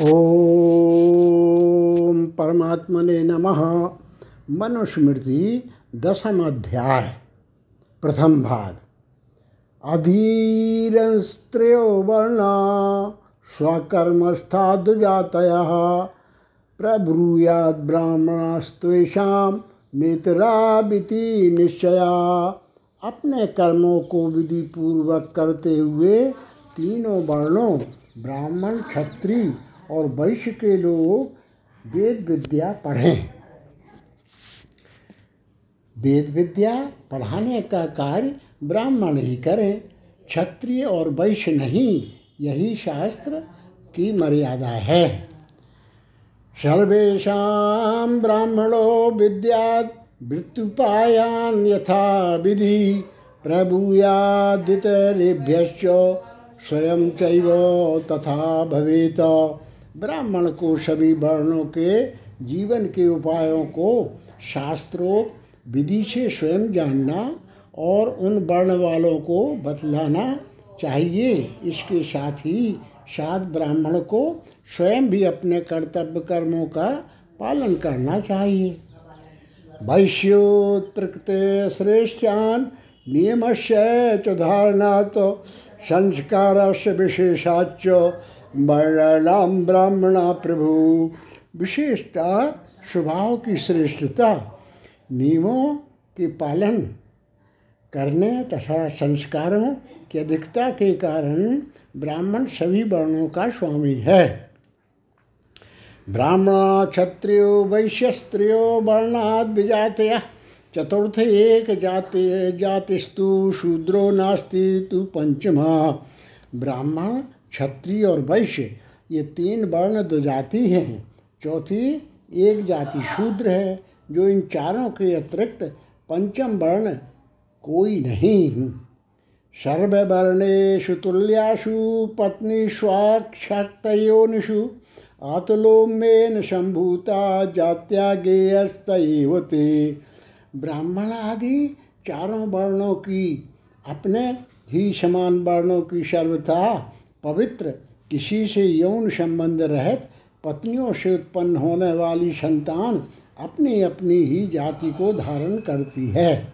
ओम परमात्मने नमः। मनुस्मृति दशम अध्याय, प्रथम भाग। अधीरस्त्रियो वर्णा स्वकर्मस्थादुजातयः प्रब्रूयाद ब्राह्मणास्त्वेषां मित्राबिति निश्चया। अपने कर्मों को विधि पूर्वक करते हुए तीनों वर्णों ब्राह्मण क्षत्रिय और वैश्य के लोग वेद विद्या पढ़ें। वेद विद्या पढ़ाने का कार्य ब्राह्मण ही करें, क्षत्रिय और वैश्य नहीं, यही शास्त्र की मर्यादा है। सर्वेशा ब्राह्मणो विद्यात् मृत्युपायान यथा विधि प्रभूयादितरेभ्यश्च स्वयं चैव तथा भवेत। ब्राह्मण को सभी वर्णों के जीवन के उपायों को शास्त्रों विधि से स्वयं जानना और उन वर्ण वालों को बतलाना चाहिए। इसके साथ ही साथ ब्राह्मण को स्वयं भी अपने कर्तव्य कर्मों का पालन करना चाहिए। वैश्योत्प्रकृते श्रेष्ठान नियमस्य च संस्कार से विशेषाच वर्णानाम ब्राह्मणा प्रभु। विशेषता स्वभाव की श्रेष्ठता, नियमों के पालन करने तथा संस्कारों की अधिकता के कारण ब्राह्मण सभी वर्णों का स्वामी है। ब्राह्मण क्षत्रियो वैश्य स्त्रियो वर्णाद विजातय, चतुर्थ एक जाति, जातिस्तु, शूद्रो नास्ति, तु पंचमा। ब्राह्मण क्षत्रिय और वैश्य, ये तीन वर्ण दो जाति हैं। चौथी एक जाति शूद्र है, जो इन चारों के अतिरिक्त पंचम वर्ण कोई नहीं सर्ववर्णेषु तुल्यासु पत्नी स्वाक्षयोनिषु आतुलोमेन संभूता जात्यागेयस्तव ते। ब्राह्मण आदि चारों वर्णों की, अपने ही समान वर्णों की सर्वथा पवित्र, किसी से यौन संबंध रहित, पत्नियों से उत्पन्न होने वाली संतान अपनी अपनी ही जाति को धारण करती है।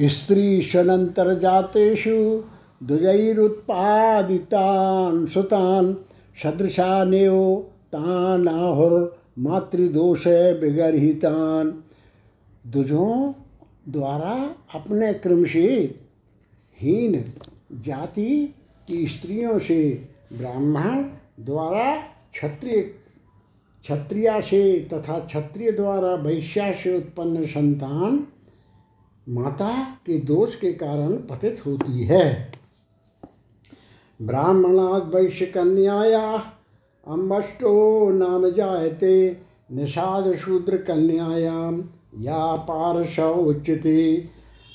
स्त्री शनंतर जातेषु दुजैरुत्पादितान सुतान, सदृशानेव आहुर मातृदोष विगरहितान दुजों द्वारा अपने क्रम से हीन जाति की स्त्रियों से ब्राह्मण द्वारा क्षत्रिय, क्षत्रिया से तथा क्षत्रिय द्वारा वैश्या से उत्पन्न संतान माता के दोष के कारण पतित होती है। ब्राह्मणाद वैश्य कन्याया, अम्बष्टो नाम जायते, निषाद शूद्र कन्यायाम या पार्शव उच्चते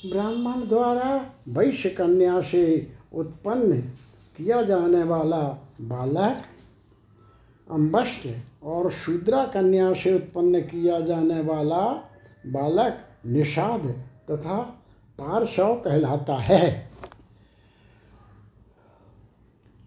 ब्राह्मण द्वारा वैश्य कन्या से उत्पन्न किया जाने वाला बालक, अम्बष्ट और शूद्रा कन्या से उत्पन्न किया जाने वाला बालक निषाद तथा पार्शव कहलाता है।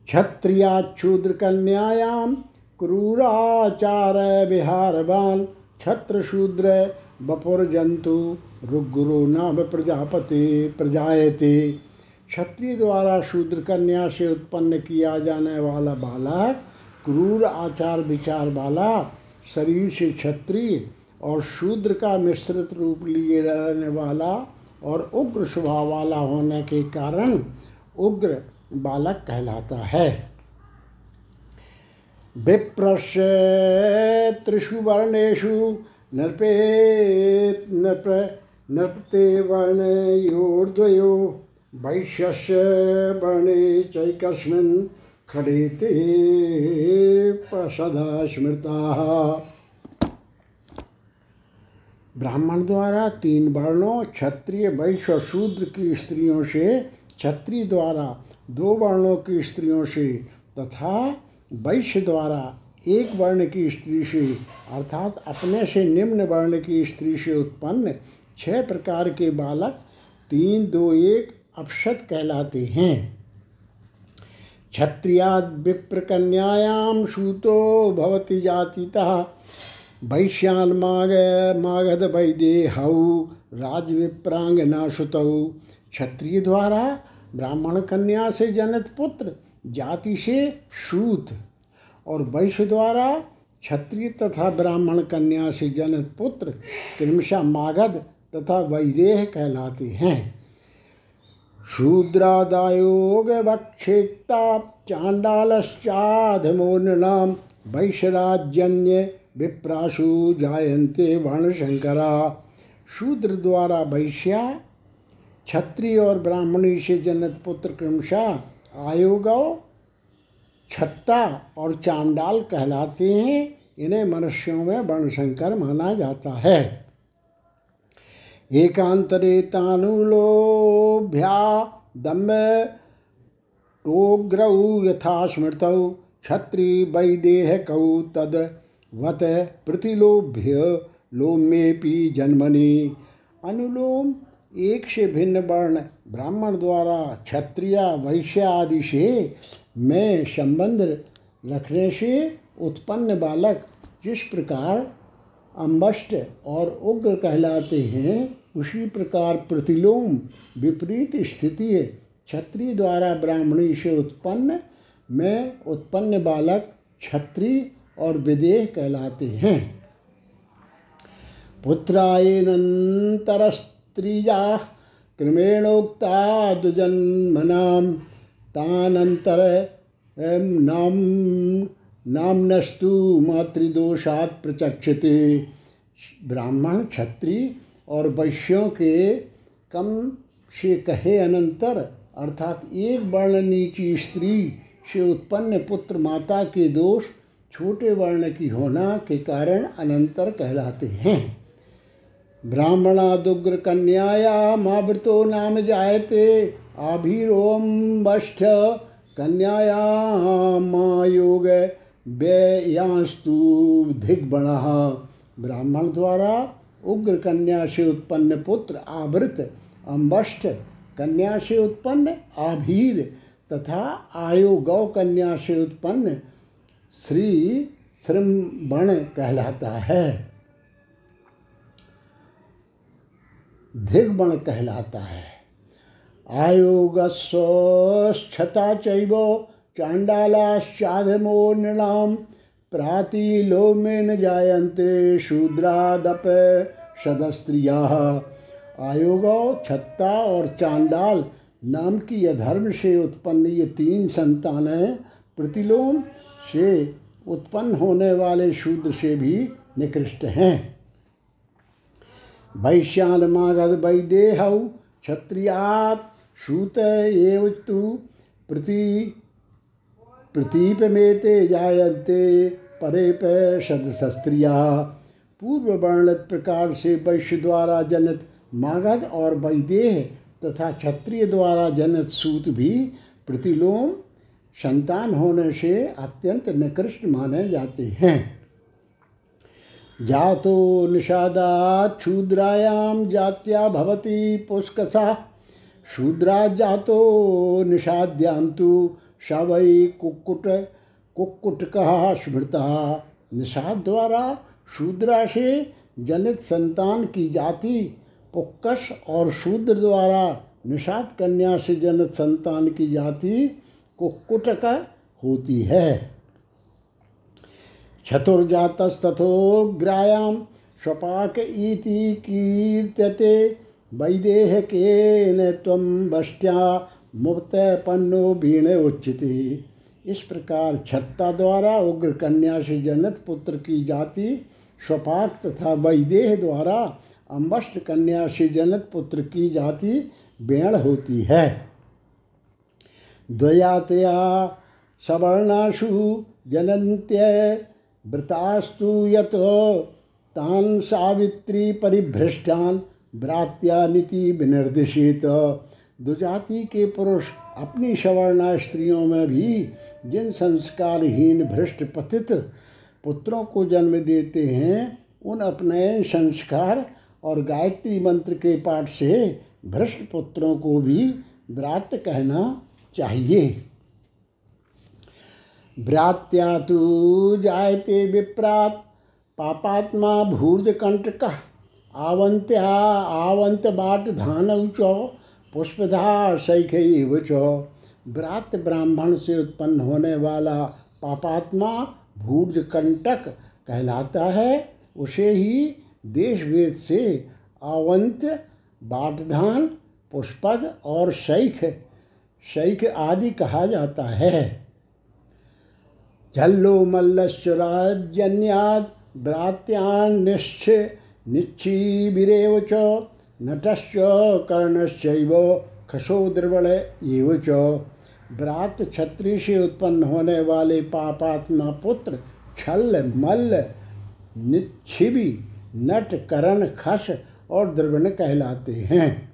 क्षत्रियाक्षूद्र कन्यायाम क्रूराचार विहारवान छत्र शूद्र बपुर जंतु रुग्गुरु नाम प्रजापति, प्रजायते। क्षत्रिय द्वारा शूद्र कन्या से उत्पन्न किया जाने वाला बालक, क्रूर आचार विचार वाला, शरीर से क्षत्रिय और शूद्र का मिश्रित रूप लिए रहने वाला और उग्र स्वभाव वाला होने के कारण उग्र बालक कहलाता है। विप्रस्य त्रिषु वर्णेषु नृपे नृप नृपते वर्णयोर्द्वयो वैश्यस्य वर्णे चैकस्मिन् खडेते सदा स्मृता। ब्राह्मण द्वारा तीन वर्णों, क्षत्रिय, वैश्य, शूद्र की स्त्रियों से, क्षत्रिय द्वारा दो वर्णों की स्त्रियों से तथा वैश्य द्वारा एक वर्ण की स्त्री से, अर्थात अपने से निम्न वर्ण की स्त्री से उत्पन्न छह प्रकार के बालक, तीन दो एक अपशत कहलाते हैं। क्षत्रियाद विप्रकन्यायां सूतो भवति जातितः, वैश्यान माग, मागध वैदेहौ राजविप्रांगना सुतौ क्षत्रिय द्वारा ब्राह्मण कन्या से जनित पुत्र, जाति से सूत और वैश्य द्वारा क्षत्रिय तथा ब्राह्मण कन्या से जनित पुत्र, क्रमशः मागध तथा वैदेह कहलाते हैं। शूद्रादायोग वक्षेक्ता चांडालश्चाधमो वैश्यराजन्य विप्राशु जायन्ते वर्णशंकरा। शूद्र द्वारा वैश्या, क्षत्रिय और ब्राह्मणी से जनित पुत्र क्रमशः आयोगव छत्ता और चांडाल कहलाते हैं। इन्हें मनुष्यों में वर्णशंकर माना जाता है। एकांतरे तानुलोभ्या दम्भ टोग्रौ यथा स्मृतौ क्षत्रि तद वत प्रतिलोभ्य लोमेपी जन्मनि। अनुलोम एक से भिन्न वर्ण ब्राह्मण द्वारा क्षत्रिय, वैश्य आदि से में संबंध रखने से उत्पन्न बालक जिस प्रकार अम्बष्ट और उग्र कहलाते हैं उसी प्रकार प्रतिलोम विपरीत स्थिति है। क्षत्रिय द्वारा ब्राह्मणी से उत्पन्न, में उत्पन्न बालक क्षत्रिय और विदेह कहलाते हैं। पुत्रायनंतरस्त्रीजा क्रमेणोक्ता दुजन्मनाम, तानंतर नाम, नामनस्तु मातृदोषात् प्रचक्षते। ब्राह्मण क्षत्रिय और वैश्यों के कम से कहे अनंतर, अर्थात एक वर्ण नीची स्त्री से उत्पन्न पुत्र माता के दोष छोटे वर्ण की होना के कारण अनंतर कहलाते हैं। ब्राह्मणादुग्र कन्याया मावृतो नाम जायते, आभिरोम वष्ठ कन्याया मायोग व्ययांस्तु धिग्बण ब्राह्मण द्वारा उग्र कन्या से उत्पन्न पुत्र आवृत, अम्बष्ट कन्या से उत्पन्न आभीर, तथा आयु गौ कन्या से उत्पन्न श्री श्रमबण कहलाता है। धिग्बण कहलाता है। आयोगस्वच्छता चैव चांडालाश्चाधमो नृणाम प्रातिलोमेन जायन्ते शूद्रादप सदस्त्रिया। आयोग छत्ता और चांडाल नाम की अधर्म से उत्पन्न ये तीन संतानें प्रतिलोम से उत्पन्न होने वाले शूद्र से भी निकृष्ट हैं। वैश्यान मागध वैदेह क्षत्रियात सूत एव तु प्रति प्रतीप में ते परे पे सदस्त्रिया पूर्व वर्णित प्रकार से वैश्य द्वारा जनित मागध और वैदेह तथा क्षत्रिय द्वारा जनित सूत भी प्रतिलोम संतान होने से अत्यंत निकृष्ट माने जाते हैं। जातो निषादा क्षूद्रायाम जात्या भवती पुष्कसा। शूद्रा जातो निषाद्याम तो शवै कुक्कुट कुक्कुट कहा स्मृता निषाद द्वारा शूद्रा से जनित संतान की जाति, पुक्कस और शूद्र द्वारा निषाद कन्या से जनित संतान की जाति कुक्कुटक होती है। चतुर्जातस्तथोग्रायां स्वपाक इति कीर्त्यते, वैदेह के त्वं वष्ट्या मुक्त पन्नो भीण उच्चते। इस प्रकार छत्ता द्वारा उग्र कन्या से जनित पुत्र की जाति, स्वपाक तथा वैदेह द्वारा अम्बष्ट कन्या से जनित पुत्र की जाति बेण होती है। द्वयातया सवर्णाशु जनन्त्य व्रतास्तु यत तान सावित्री परिभ्रष्टान भ्रात्या नीति विनिर्देशित। दुजाति के पुरुष अपनी सवर्णा स्त्रियों में भी जिन संस्कारहीन भ्रष्ट पतित पुत्रों को जन्म देते हैं, उन अपने संस्कार और गायत्री मंत्र के पाठ से भ्रष्ट पुत्रों को भी व्रात कहना चाहिए। भ्रात्या तु जायते विप्रात, पापात्मा भूर्जकण्टकः आवंत्या आवंत बाट धान च पुष्पधा शैखैव च। व्रात ब्राह्मण से उत्पन्न होने वाला पापात्मा भूर्ज कंटक कहलाता है। उसे ही देश वेद से आवंत बाटधान, पुष्पद और शैख शैख आदि कहा जाता है। झल्लो मल्लश्चराजन्याद भ्रात्यान निश्च निच्छीबिरेव च। नटश्च कर्णश्चैव द्रवण एव च। व्रात छत्री से उत्पन्न होने वाले पापात्मा पुत्र छल मल्ल निच्छिबी, नट, करण, खस और द्रवण कहलाते हैं।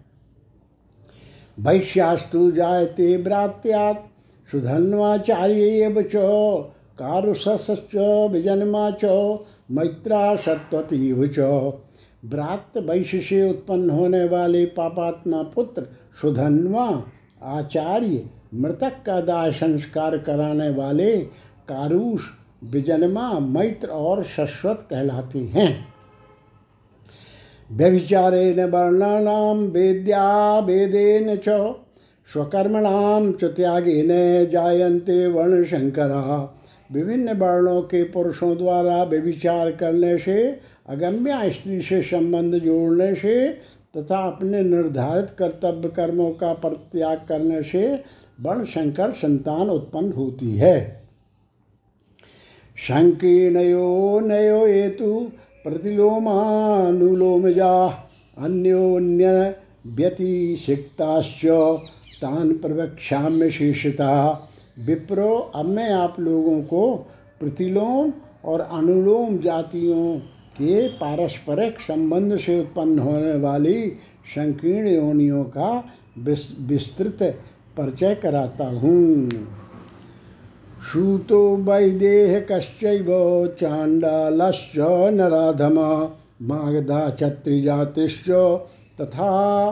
वैश्यास्तु जायते भ्रात्यात्, सुधन्वाचार्य च कारुसश्च विजन्मा च मैत्रा सत्वतीव च। व्रात वैश्य से उत्पन्न होने वाले पापात्मा पुत्र सुधन्वा, आचार्य, मृतक का दाह संस्कार कराने वाले कारूष, विजन्मा, मैत्र और शश्वत कहलाते हैं। व्यभिचारेण वर्णानाम वेद्या वेदेन च स्वकर्मणाम च त्यागेन जायन्ते वर्ण शंकरा विभिन्न वर्णों के पुरुषों द्वारा व्यभिचार करने से अगम्या स्त्री से संबंध जोड़ने से तथा अपने निर्धारित कर्तव्य कर्मों का परित्याग करने से वर्ण शंकर संतान उत्पन्न होती है। संकीर्णयो नयो हेतु प्रतिलोमानुलोमजा अन्योन्य व्यतिसिक्ताश्च तान प्रवक्ष्याम्य शेषता। विप्रो अब मैं आप लोगों को प्रतिलोम और अनुलोम जातियों के पारस्परिक संबंध से उत्पन्न होने वाली संकीर्ण योनियों का विस्तृत परिचय कराता हूँ। श्रुतो वैदेह कश्चैव चाण्डालश्च नराधम मागधा छत्रिजातिश्च तथा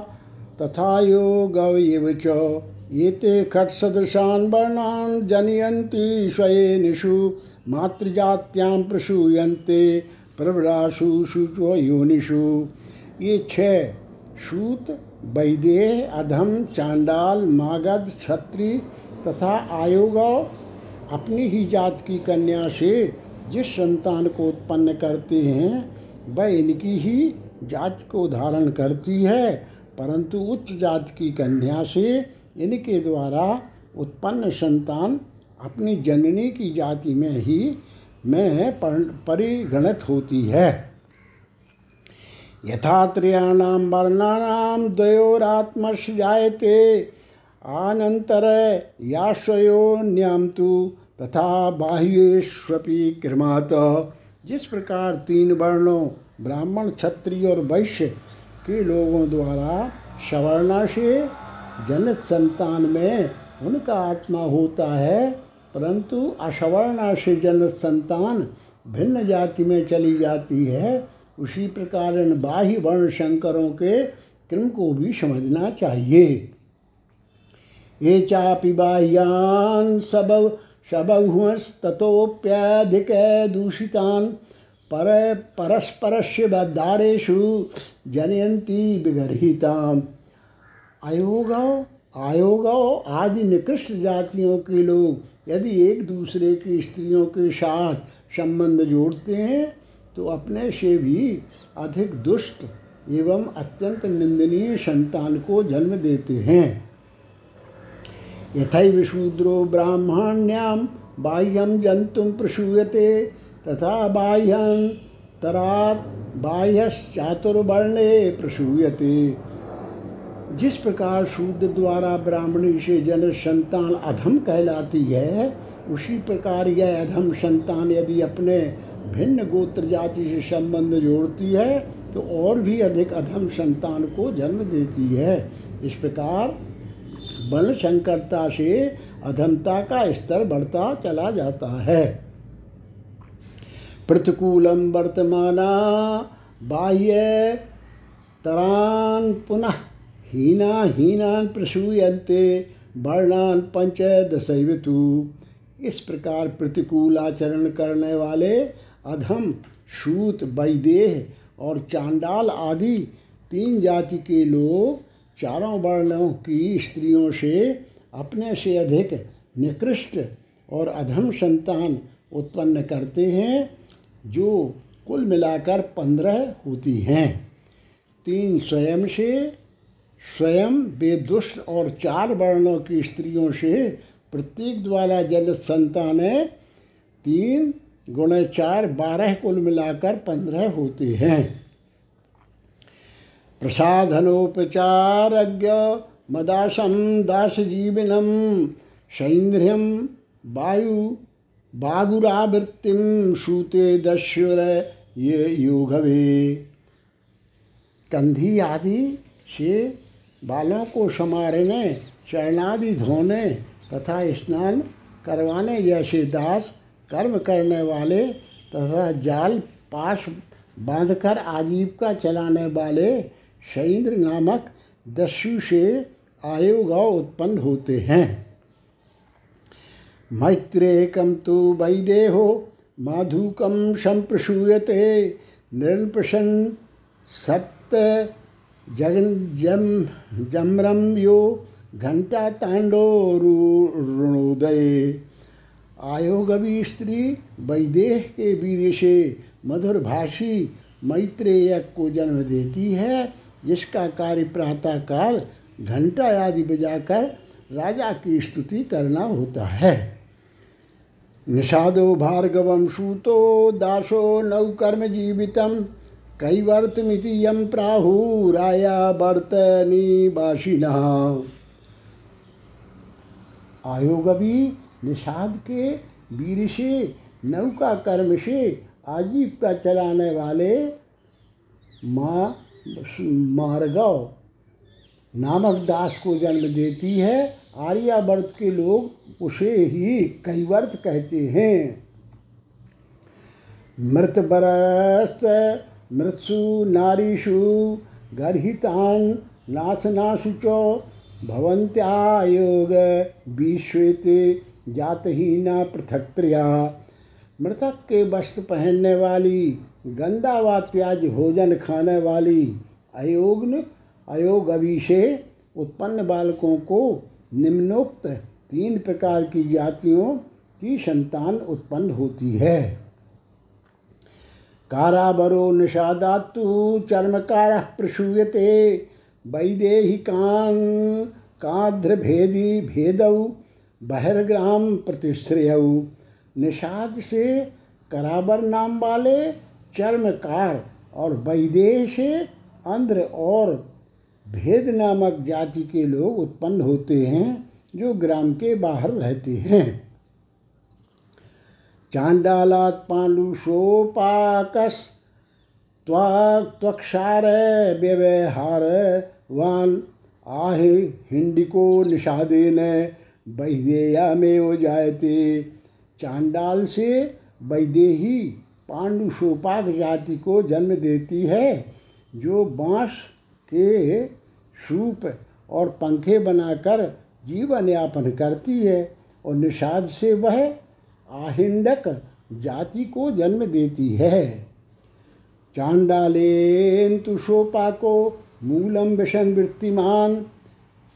तथा योगव च। एते खट्सदृशान् वर्णान् जनयन्ति स्वयेनिषु, मातृजात्यां प्रसूयन्ते। प्रवराशु, शुचो, योनिषु। ये छः सूत वैदेह, अधम, चांडाल, मागध छत्री तथा आयोगव अपनी ही जात की कन्या से जिस संतान को उत्पन्न करते हैं, वह इनकी ही जात को धारण करती है, परंतु उच्च जात की कन्या से इनके द्वारा उत्पन्न संतान अपनी जननी की जाति में ही में परिगणित होती है। यथा त्रयाणाम वर्णानाम जायते आनंतर याश्वयोन्याम तो तथा बाह्येष्वपि क्रमात जिस प्रकार तीन वर्णों, ब्राह्मण, क्षत्रिय और वैश्य के लोगों द्वारा सवर्णा से जनित संतान में उनका आत्मा होता है परंतु अशवर्णा से जनित संतान भिन्न जाति में चली जाती है, उसी प्रकार इन बाह्य वर्ण शंकरों के क्रम को भी समझना चाहिए। ये चापि बाह्यान् सब सबहुंस्ततोप्यधिक दूषितान् पर परस्परस्य बद्धारेषु जनयन्ति विगर्हिताम् अयोगव आयोगव आदि निकृष्ट जातियों के लोग यदि एक दूसरे की स्त्रियों के साथ संबंध जोड़ते हैं तो अपने से भी अधिक दुष्ट एवं अत्यंत निंदनीय संतान को जन्म देते हैं। यथैव शूद्रो ब्राह्मण्यां बाह्यम जंतु प्रसूयते, तथा बाह्यं तरात् बाह्यश्चातुर्वर्णे प्रसूयते। जिस प्रकार शूद्र द्वारा ब्राह्मणी से जन संतान अधम कहलाती है, उसी प्रकार यह अधम संतान यदि अपने भिन्न गोत्र जाति से संबंध जोड़ती है तो और भी अधिक अधम संतान को जन्म देती है। इस प्रकार बल संकरता से अधमता का स्तर बढ़ता चला जाता है। प्रतिकूलम वर्तमाना बाह्य तरान पुनः हीना हीनान प्रसूयन्ते, वर्णान पंचदशैवतु। इस प्रकार प्रतिकूल आचरण करने वाले अधम, शूत, वैदेह और चांडाल आदि तीन जाति के लोग चारों वर्णों की स्त्रियों से अपने से अधिक निकृष्ट और अधम संतान उत्पन्न करते हैं, जो कुल मिलाकर पंद्रह होती हैं। तीन स्वयं से स्वयं वे दुष्ट और चार वर्णों की स्त्रियों से प्रत्येक द्वारा जल संतानें तीन गुण चार बारह कुल मिलाकर पंद्रह होते हैं। प्रसाधनोपचारज्ञ मदासम दास जीवनम सैंद्रियम वायु बागुरावृत्तिम सूते दस्युर ये योगवे। कंधी आदि से बालों को समारने चरणादि धोने, तथा स्नान करवाने जैसे दास कर्म करने वाले तथा जाल पास बांधकर आजीविका चलाने वाले शैंद्र नामक दस्यु से आयुगाव उत्पन्न होते हैं। मैत्रेकम तो वैदेहो माधुकम संप्रसूयते निर्पशन सत्य जगन जम जमरम यो घंटा तांडो ऋणोदय आयोगवी स्त्री वैदेह के वीर से मधुर भाषी मैत्रेयक को जन्म देती है, जिसका कार्य प्रातः काल घंटा आदि बजाकर राजा की स्तुति करना होता है। निषादो भार्गवम सूतो दासो नवकर्म जीवितम। कैवर्तमिति यम प्राहुराया वर्तनी बाशिना आयोगवी निषाद के वीर से नौका कर्म से आजीविका चलाने वाले माँ मार्गव नामक दास को जन्म देती है। आर्यावर्त के लोग उसे ही कैवर्त कहते हैं। मृत बरस्त मृत्सु नारीषु गर्हितान नाशनाशुचो भवंत्यायोग विश्वेते जातहीना पृथक्त्रिया मृतक के वस्त्र पहनने वाली गंदा व त्याज भोजन खाने वाली, अयोग्न अयोगवी से उत्पन्न बालकों को निम्नोक्त तीन प्रकार की जातियों की संतान उत्पन्न होती है। काराबरो निषादातु चर्मकार प्रसूयते। वैदेहिकान काद्रभेदी भेदौ बहिर्ग्राम प्रतिश्रेय। निषाद से कराबर नाम वाले चर्मकार और वैदेह से अंध्र और भेद नामक जाति के लोग उत्पन्न होते हैं, जो ग्राम के बाहर रहते हैं। चांडालात पांडुषोपाकस त्वक्षार व्यवहार वान। आहे हिंडिको निषादेन वैदेया में हो जायते। चांडाल से वैदेही पांडुशोपाक जाति को जन्म देती है। जो बाँस के सूप और पंखे बनाकर जीवन यापन करती है और निषाद से वह आहिंडक जाति को जन्म देती है। चांडालेन तुषोपा को मूलम विषण वृत्तिमान,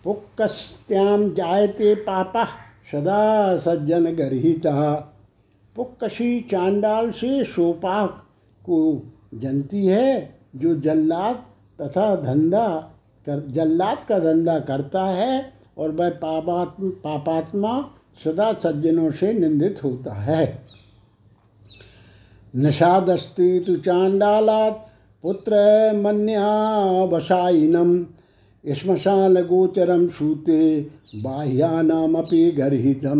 पुक्कस्त्याम जायते पापा सदा सज्जन गर्ता पुक्कशी चांडाल से सोपाक को जनती है, जो जल्लाद तथा धंधा कर, जल्लाद का धंधा करता है और वह पापात्म, पापात्मा सदा सज्जनों से निंदित होता है। निषादस्ति तो चांडालात, पुत्र मन्यावसाइनम श्मशान गोचरम सूते बाह्यानामपि गर्हितम।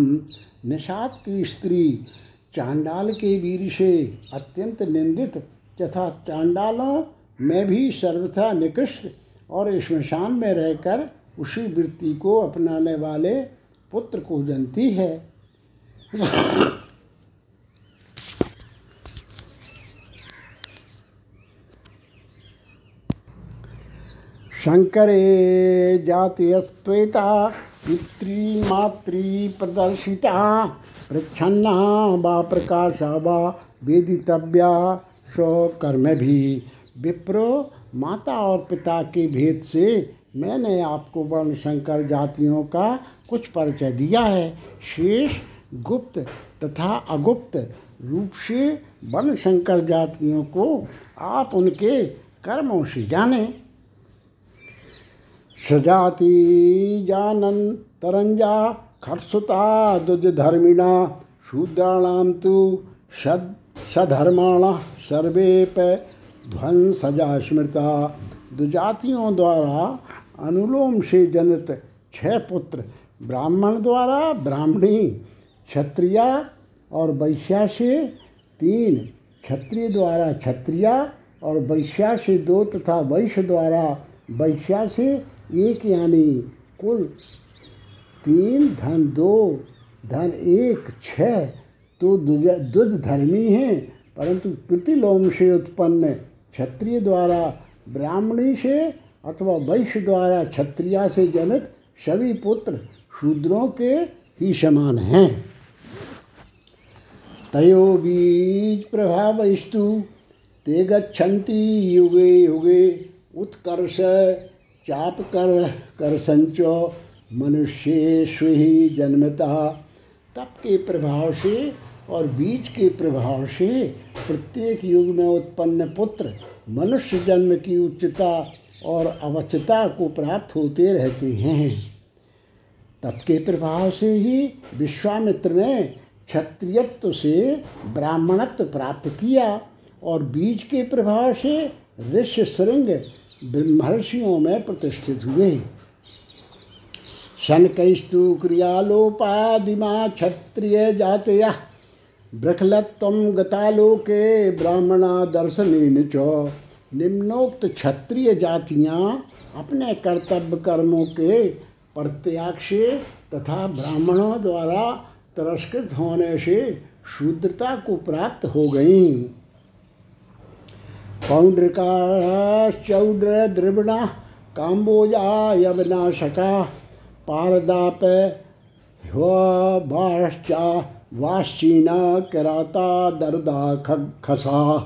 निषाद की स्त्री चांडाल के वीर से अत्यंत निंदित तथा चांडालों में भी सर्वथा निकृष्ट और श्मशान में रहकर उसी वृत्ति को अपनाने वाले पुत्र को जनती है। शंकरे जातियस्त्वेता पितृमातृप्रदर्शिता प्रच्छन्ना वा प्रकाशा वा वेदितव्या, स्वकर्म भी। विप्रो माता और पिता के भेद से मैंने आपको वर्ण शंकर जातियों का कुछ परिचय दिया है। शेष गुप्त तथा अगुप्त रूप से वर्ण शंकर जातियों को आप उनके कर्मों से जाने। सजाति जानन तरंजा खटसुता दुज धर्मिणा शूद्राणाम तो सद सधर्माण सर्वेप ध्वंसजा स्मृता। दुजातियों द्वारा अनुलोम से जनित छह पुत्र, ब्राह्मण द्वारा ब्राह्मणी, क्षत्रिया और वैश्या से तीन क्षत्रिय द्वारा क्षत्रिया और वैश्या से दो तथा वैश्य द्वारा वैश्या से एक यानी कुल तीन, धन दो, धन एक छः तो दुध धर्मी हैं, परंतु प्रतिलोम से उत्पन्न क्षत्रिय द्वारा ब्राह्मणी से अथवा वैश्य द्वारा क्षत्रिया से जनित सभी पुत्र शूद्रों के ही समान हैं। तयो बीज प्रभावस्तु, ते गच्छन्ति युगे युगे, उत्कर्ष चाप कर कर संचो मनुष्य ही जन्मता। तप के प्रभाव से और बीज के प्रभाव से प्रत्येक युग में उत्पन्न पुत्र मनुष्य जन्म की उच्चता और अवचता को प्राप्त होते रहते हैं। तप के प्रभाव से ही विश्वामित्र ने क्षत्रियत्व से ब्राह्मणत्व प्राप्त किया और बीज के प्रभाव से ऋषि श्रृंग ब्रह्मर्षियों में प्रतिष्ठित हुए। शनकस्तु क्रियालोपादिमा क्षत्रिय जातया। ब्रखलत्व गतालोके ब्राह्मणा दर्शन चो निम्नोक्त क्षत्रिय जातियाँ अपने कर्तव्य कर्मों के प्रत्याग से तथा ब्राह्मणों द्वारा तिरस्कृत होने से शूद्रता को प्राप्त हो गईं। पौंड्रिका चौड्र द्रिवणा काम्बोजा यवनाशका पारदाप बाश्चा वाश्चीना कराता दर्दा खसा।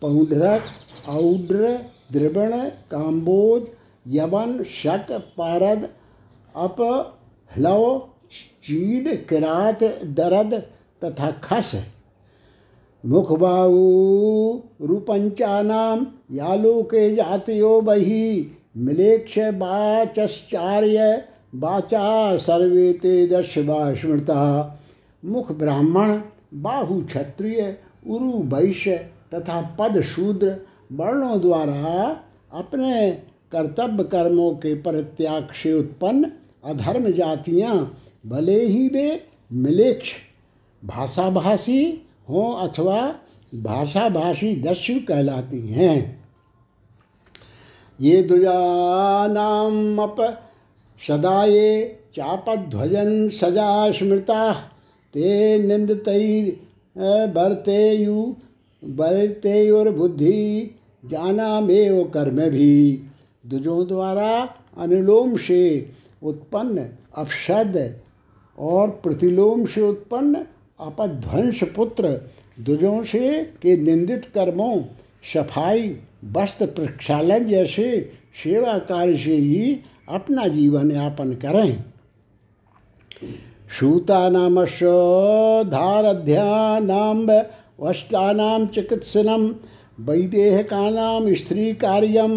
पौंड्रक औड्र, द्रिवण, काम्बोज, यवन शक पारद, अप, ह्लव, चीड, किरात, दरद तथा खस। मुखबाऊ रूपंचानाम यालोके जातयो बही, मिलेक्ष, बाचश्चार्य, बाचा सर्वे ते दश स्मृता मुख ब्राह्मण, बाहु क्षत्रिय, उरु वैश्य तथा पद शूद्र वर्णों द्वारा अपने कर्तव्य कर्मों के परित्याग से उत्पन्न अधर्म जातियाँ भले ही वे मिलेक्ष, भाषाभाषी हों अथवा भाषाभाषी दस्यु कहलाती हैं। ये दुजानाम अप सदा ये चापध्वजन सजा स्मृता। ते निंदतैर बरतेयु बरतेयुर्बुद्धि जानामेव कर्म भी दुजों द्वारा अनुलोम से उत्पन्न अपशद और प्रतिलोम से उत्पन्न अपध्वंस पुत्र दुजों से के निंदित कर्मों, सफ़ाई, वस्त्र प्रक्षालन जैसे सेवा कार्य से ही अपना जीवन यापन करें। सूता नाम धारध्यानाम वस्त्राणाम चिकित्सनम वैदेहकानाम स्त्री कार्यम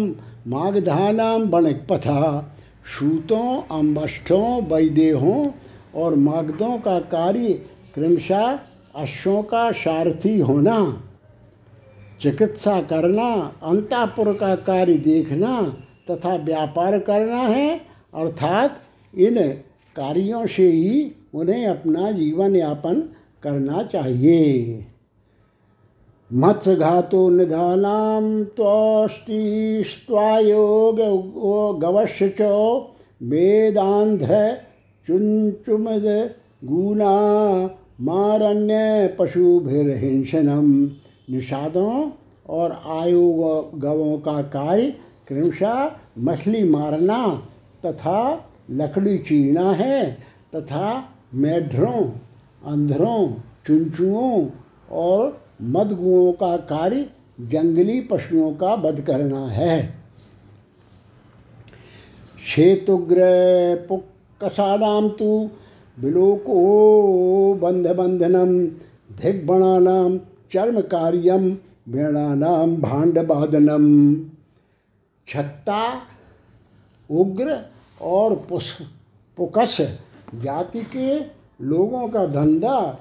मागधानाम पथा सूतों अम्बष्ठों, वैदेहों और मागधों का कार्य क्रमशः अश्वों का सारथी होना, चिकित्सा करना, अंतापुर का कार्य देखना तथा व्यापार करना है, अर्थात इन कार्यों से ही उन्हें अपना जीवन यापन करना चाहिए। मत्स्यघातो निधानाम त्वष्टिस्वायोग गवश्य च वेदांध्र चुंचुमद गुना मारण्य पशु पशुभिर्हिंसनम। निषादों और आयु गवों का कार्य क्रमशः मछली मारना तथा लकड़ी चीना है तथा मेढरों, अंधरों चुनचुओं और मदगुओं का कार्य जंगली पशुओं का वध करना है। क्षेतुग्र पुक्कसानाम तो विलोको बंधबंधनम धिग्बणानाम चर्म कार्यम वेणानाम भांडवादनम छत्ता, उग्र और पुष्प पुकस जाति के लोगों का धंधा,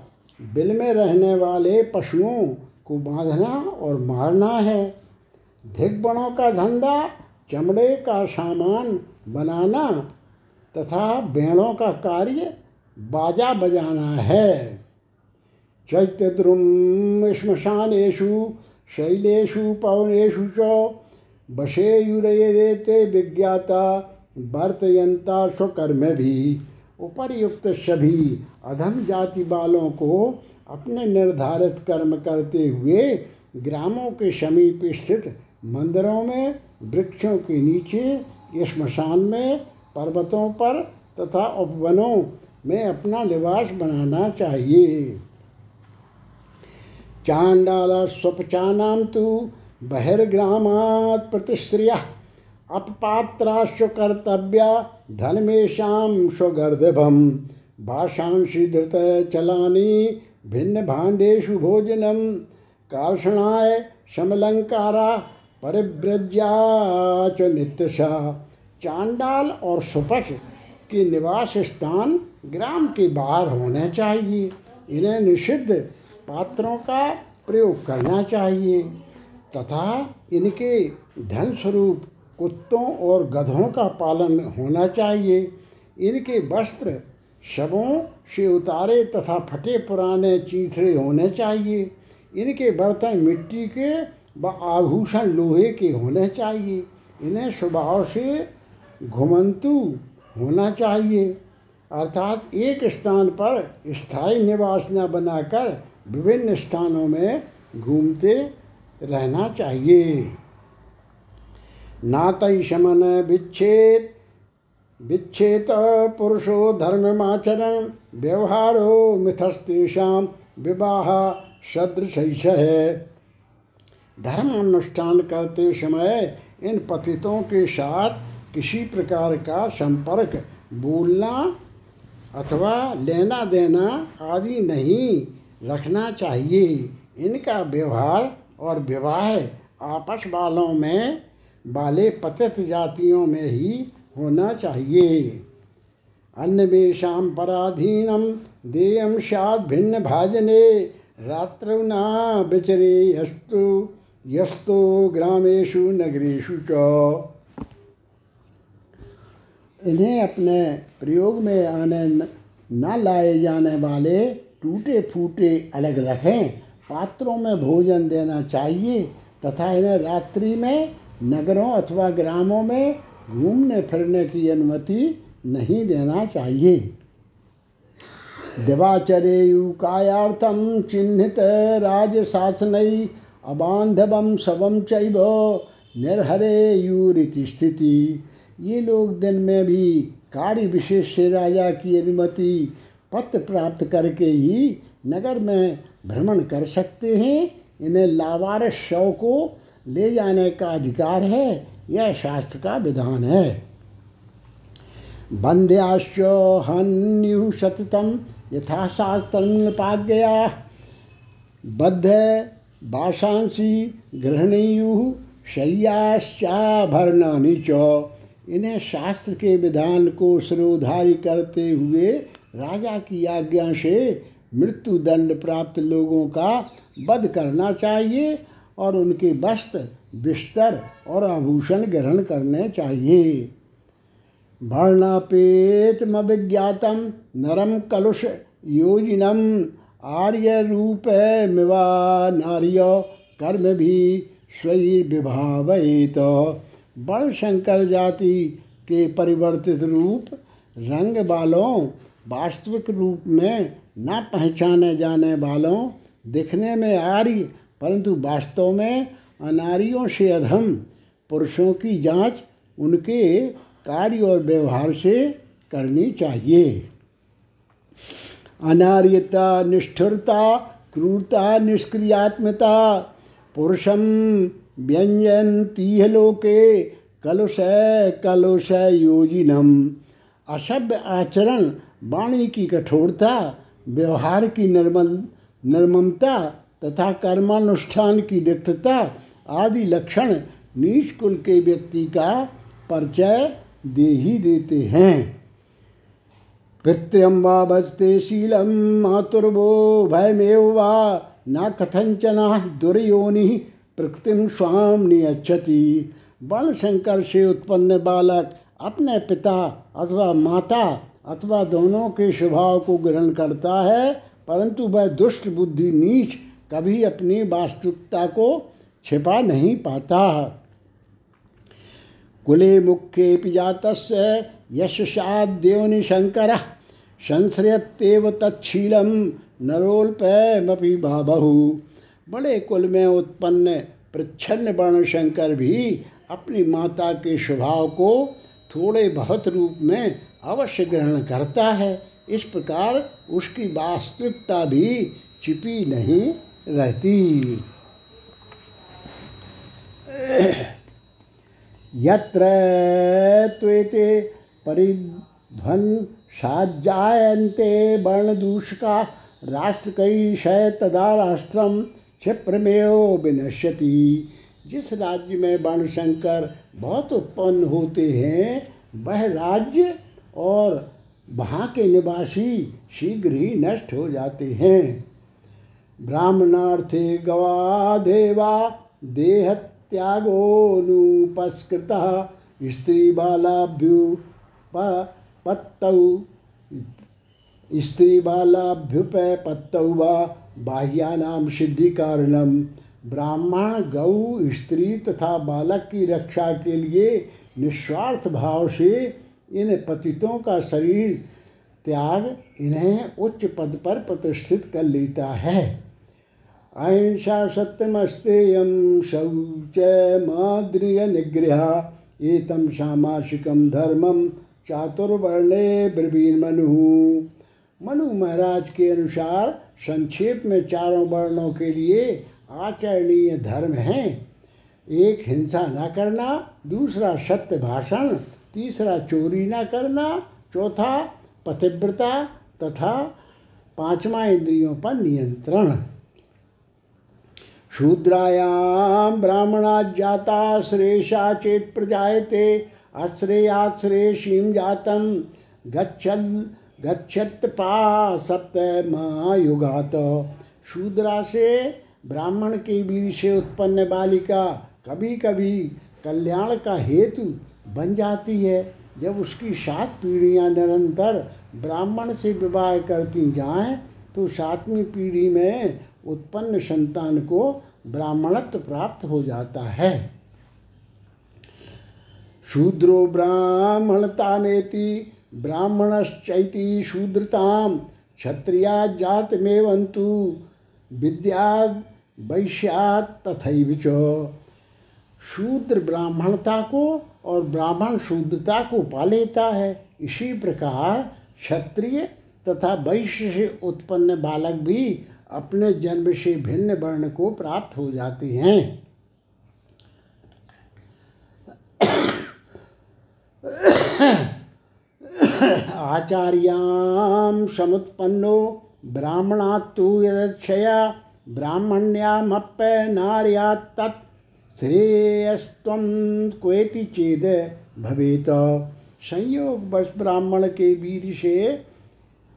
बिल में रहने वाले पशुओं को बांधना और मारना है। धिग्बणों का धंधा, चमड़े का सामान बनाना तथा बेड़ों का कार्य, बाजा बजाना है। चैत्यद्रुम श्मशानेशु शैलेशु पवनेशु च बशेयुरेते विज्ञाता वर्तयंता स्वकर्म भी। उपर्युक्त सभी अधम जाति वालों को अपने निर्धारित कर्म करते हुए ग्रामों के समीप स्थित मंदिरों में, वृक्षों के नीचे, स्मशान में, पर्वतों पर तथा उपवनों में अपना निवास बनाना चाहिए। चांडाल स्वपचानाम तो बहिर्ग्रामात् प्रतिश्रिय, अपपात्राश्च कर्तव्या भाषांशी धृत चलानी भिन्न भाण्डेषु भोजनम कार्षणाय समलंकारा परिव्रज्या च नित्यशा। चांडाल और सुपच के निवास स्थान ग्राम के बाहर होने चाहिए। इन्हें निषिद्ध पात्रों का प्रयोग करना चाहिए। तथा इनके धन स्वरूप कुत्तों और गधों का पालन होना चाहिए। इनके वस्त्र शवों से उतारे तथा फटे पुराने चीथड़े होने चाहिए। इनके बर्तन मिट्टी के व आभूषण लोहे के होने चाहिए। इन्हें स्वभाव से घुमंतु होना चाहिए। अर्थात एक स्थान पर स्थायी निवास न बनाकर विभिन्न स्थानों में घूमते रहना चाहिए। नातई शमन विच्छेद। विच्छेद पुरुषो धर्ममाचरण व्यवहारो मिथस्तेषा विवाह सदृश। है धर्म अनुष्ठान करते समय इन पतितों के साथ किसी प्रकार का संपर्क बोलना अथवा लेना देना आदि नहीं रखना चाहिए। इनका व्यवहार और विवाह आपस वालों में वाले पतित जातियों में ही होना चाहिए। अन्नवेशाम पराधीनम देयम शाद भिन्न भाजने, रात्र विचरे यस्तु, यस्तो ग्रामेशु नगरेशु च। इन्हें अपने प्रयोग में आने न लाए जाने वाले टूटे फूटे अलग रखें पात्रों में भोजन देना चाहिए तथा इन्हें रात्रि में नगरों अथवा ग्रामों में घूमने फिरने की अनुमति नहीं देना चाहिए। दिवाचरेयुकायार्थम चिन्हित राजशासन अबांधवम शवम चैव निर्हरेयुरिति स्थिति। ये लोग दिन में भी कार्य विशेष से राजा की अनुमति पत्र प्राप्त करके ही नगर में भ्रमण कर सकते हैं। इन्हें लावारस शव को ले जाने का अधिकार है, यह शास्त्र का विधान है। बंध्याश्च हन्यु सततम यथाशास्त्र बद्ध बाशांसी ग्रहणीयु शय्याश्चाभरणानि च। इन्हें शास्त्र के विधान को सिरोधारी करते हुए राजा की आज्ञा से मृत्यु दंड प्राप्त लोगों का वध करना चाहिए और उनके वस्त्र बिस्तर और आभूषण ग्रहण करने चाहिए। वर्णापेतमभिज्ञातम नरम कलुष योजनम आर्य रूप मिवा नार्य कर्म भी स्वयं विभावित वर्ण शंकर जाति के परिवर्तित रूप रंग वालों वास्तविक रूप में न पहचाने जाने वालों दिखने में आर्य परंतु वास्तव में अनारियों से अधम पुरुषों की जाँच उनके कार्य और व्यवहार से करनी चाहिए। अनार्यता, निष्ठुरता, क्रूरता, निष्क्रियात्मता पुरुषम व्यंजन लोके कलुष कलुष योजिनम। असभ्य आचरण, वाणी की कठोरता, व्यवहार की निर्मल निर्ममता तथा कर्मानुष्ठान की रिक्तता आदि लक्षण नीच कुल के व्यक्ति का परिचय दे ही देते हैं। पितृम वा भजते शीलम मातुर्वो भयमेव वा न कथंचना दुर्योनि प्रकृतिम स्वाम नियच्छति। वर्ण शंकर से उत्पन्न बालक अपने पिता अथवा माता अथवा दोनों के स्वभाव को ग्रहण करता है, परंतु वह दुष्ट बुद्धि नीच कभी अपनी वास्तविकता को छिपा नहीं पाता। कुले मुख्य पिजात यशाद्योनि शंकर संश्रयतेव तत्शीलम नरोल्पमपि बाबहु बड़े कुल में उत्पन्न प्रच्छन्न वर्ण शंकर भी अपनी माता के स्वभाव को थोड़े बहुत रूप में अवश्य ग्रहण करता है। इस प्रकार उसकी वास्तविकता भी छिपी नहीं रहती। यत्र त्वेते परिध्वन साज्जायन्ते वर्णदूषका राष्ट्रकैशय तदा राष्ट्रम क्षिप्रमेव विनश्यति। जिस राज्य में वर्ण शंकर बहुत उत्पन्न होते हैं, वह राज्य और वहाँ के निवासी शीघ्र ही नष्ट हो जाते हैं। ब्राह्मणार्थे गवा देवा देह त्यागोनुपस्कृत स्त्री बालाभ्यु पत्तौ स्त्री बालाभ्युप पत्तौ व बाह्यानाम सिद्धि कारणम ब्राह्मण, गौ, स्त्री तथा बालक की रक्षा के लिए निस्वार्थ भाव से इन पतितों का शरीर त्याग इन्हें उच्च पद पर प्रतिष्ठित कर लेता है। अहिंसा सत्यमस्तेयम शौच माद्रिय निग्रह एतम सामासिकम धर्मम चातुर्वर्णे ब्रवीण मनु मनु महाराज के अनुसार संक्षेप में चारों वर्णों के लिए आचरणीय धर्म हैं। एक हिंसा न करना, दूसरा सत्य भाषण, तीसरा चोरी न करना, चौथा पतिव्रता तथा पांचवा इंद्रियों पर नियंत्रण। शूद्रायाम ब्राह्मणा जाता श्रेषा चेत प्रजायते अश्रेयात श्रेषीम जातम गच्छल, गच्छत पा सप्त महायुगात। शूद्रा से ब्राह्मण के वीर से उत्पन्न बालिका कभी कभी कल्याण का हेतु बन जाती है। जब उसकी सात पीढ़ियाँ निरंतर ब्राह्मण से विवाह करती जाएँ तो सातवीं पीढ़ी में उत्पन्न संतान को ब्राह्मणत्व प्राप्त हो जाता है। शूद्रो ब्राह्मणता मेति ब्राह्मणश्चैति शूद्रताम क्षत्रिया जात मेवंतु विद्या वैश्यात तथैव शूद्र ब्राह्मणता को और ब्राह्मण शूद्रता को पा लेता है। इसी प्रकार क्षत्रिय तथा वैश्य से उत्पन्न बालक भी अपने जन्म से भिन्न वर्ण को प्राप्त हो जाते हैं। आचार्याम समुत्पन्नो ब्राह्मणात्तु यदक्षया ब्राह्मण्यामप्य नार्या तत् श्रेयस्व क्वेति चेद भवेत। संयोग बस ब्राह्मण के वीर से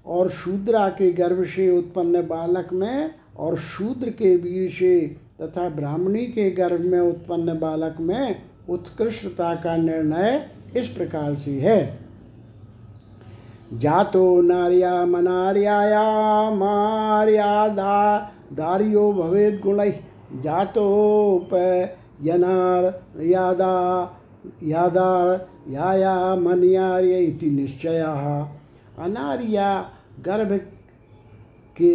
और शूद्रा के गर्भ से उत्पन्न बालक में और शूद्र के वीर से तथा ब्राह्मणी के गर्भ में उत्पन्न बालक में उत्कृष्टता का निर्णय इस प्रकार से है। जातो नार्या मनार्याया मार्यादा दार्यो भवेद गुण जातोप यनार यादा यादार याया मनियार्य इति निश्चय। अनार्या गर्भ के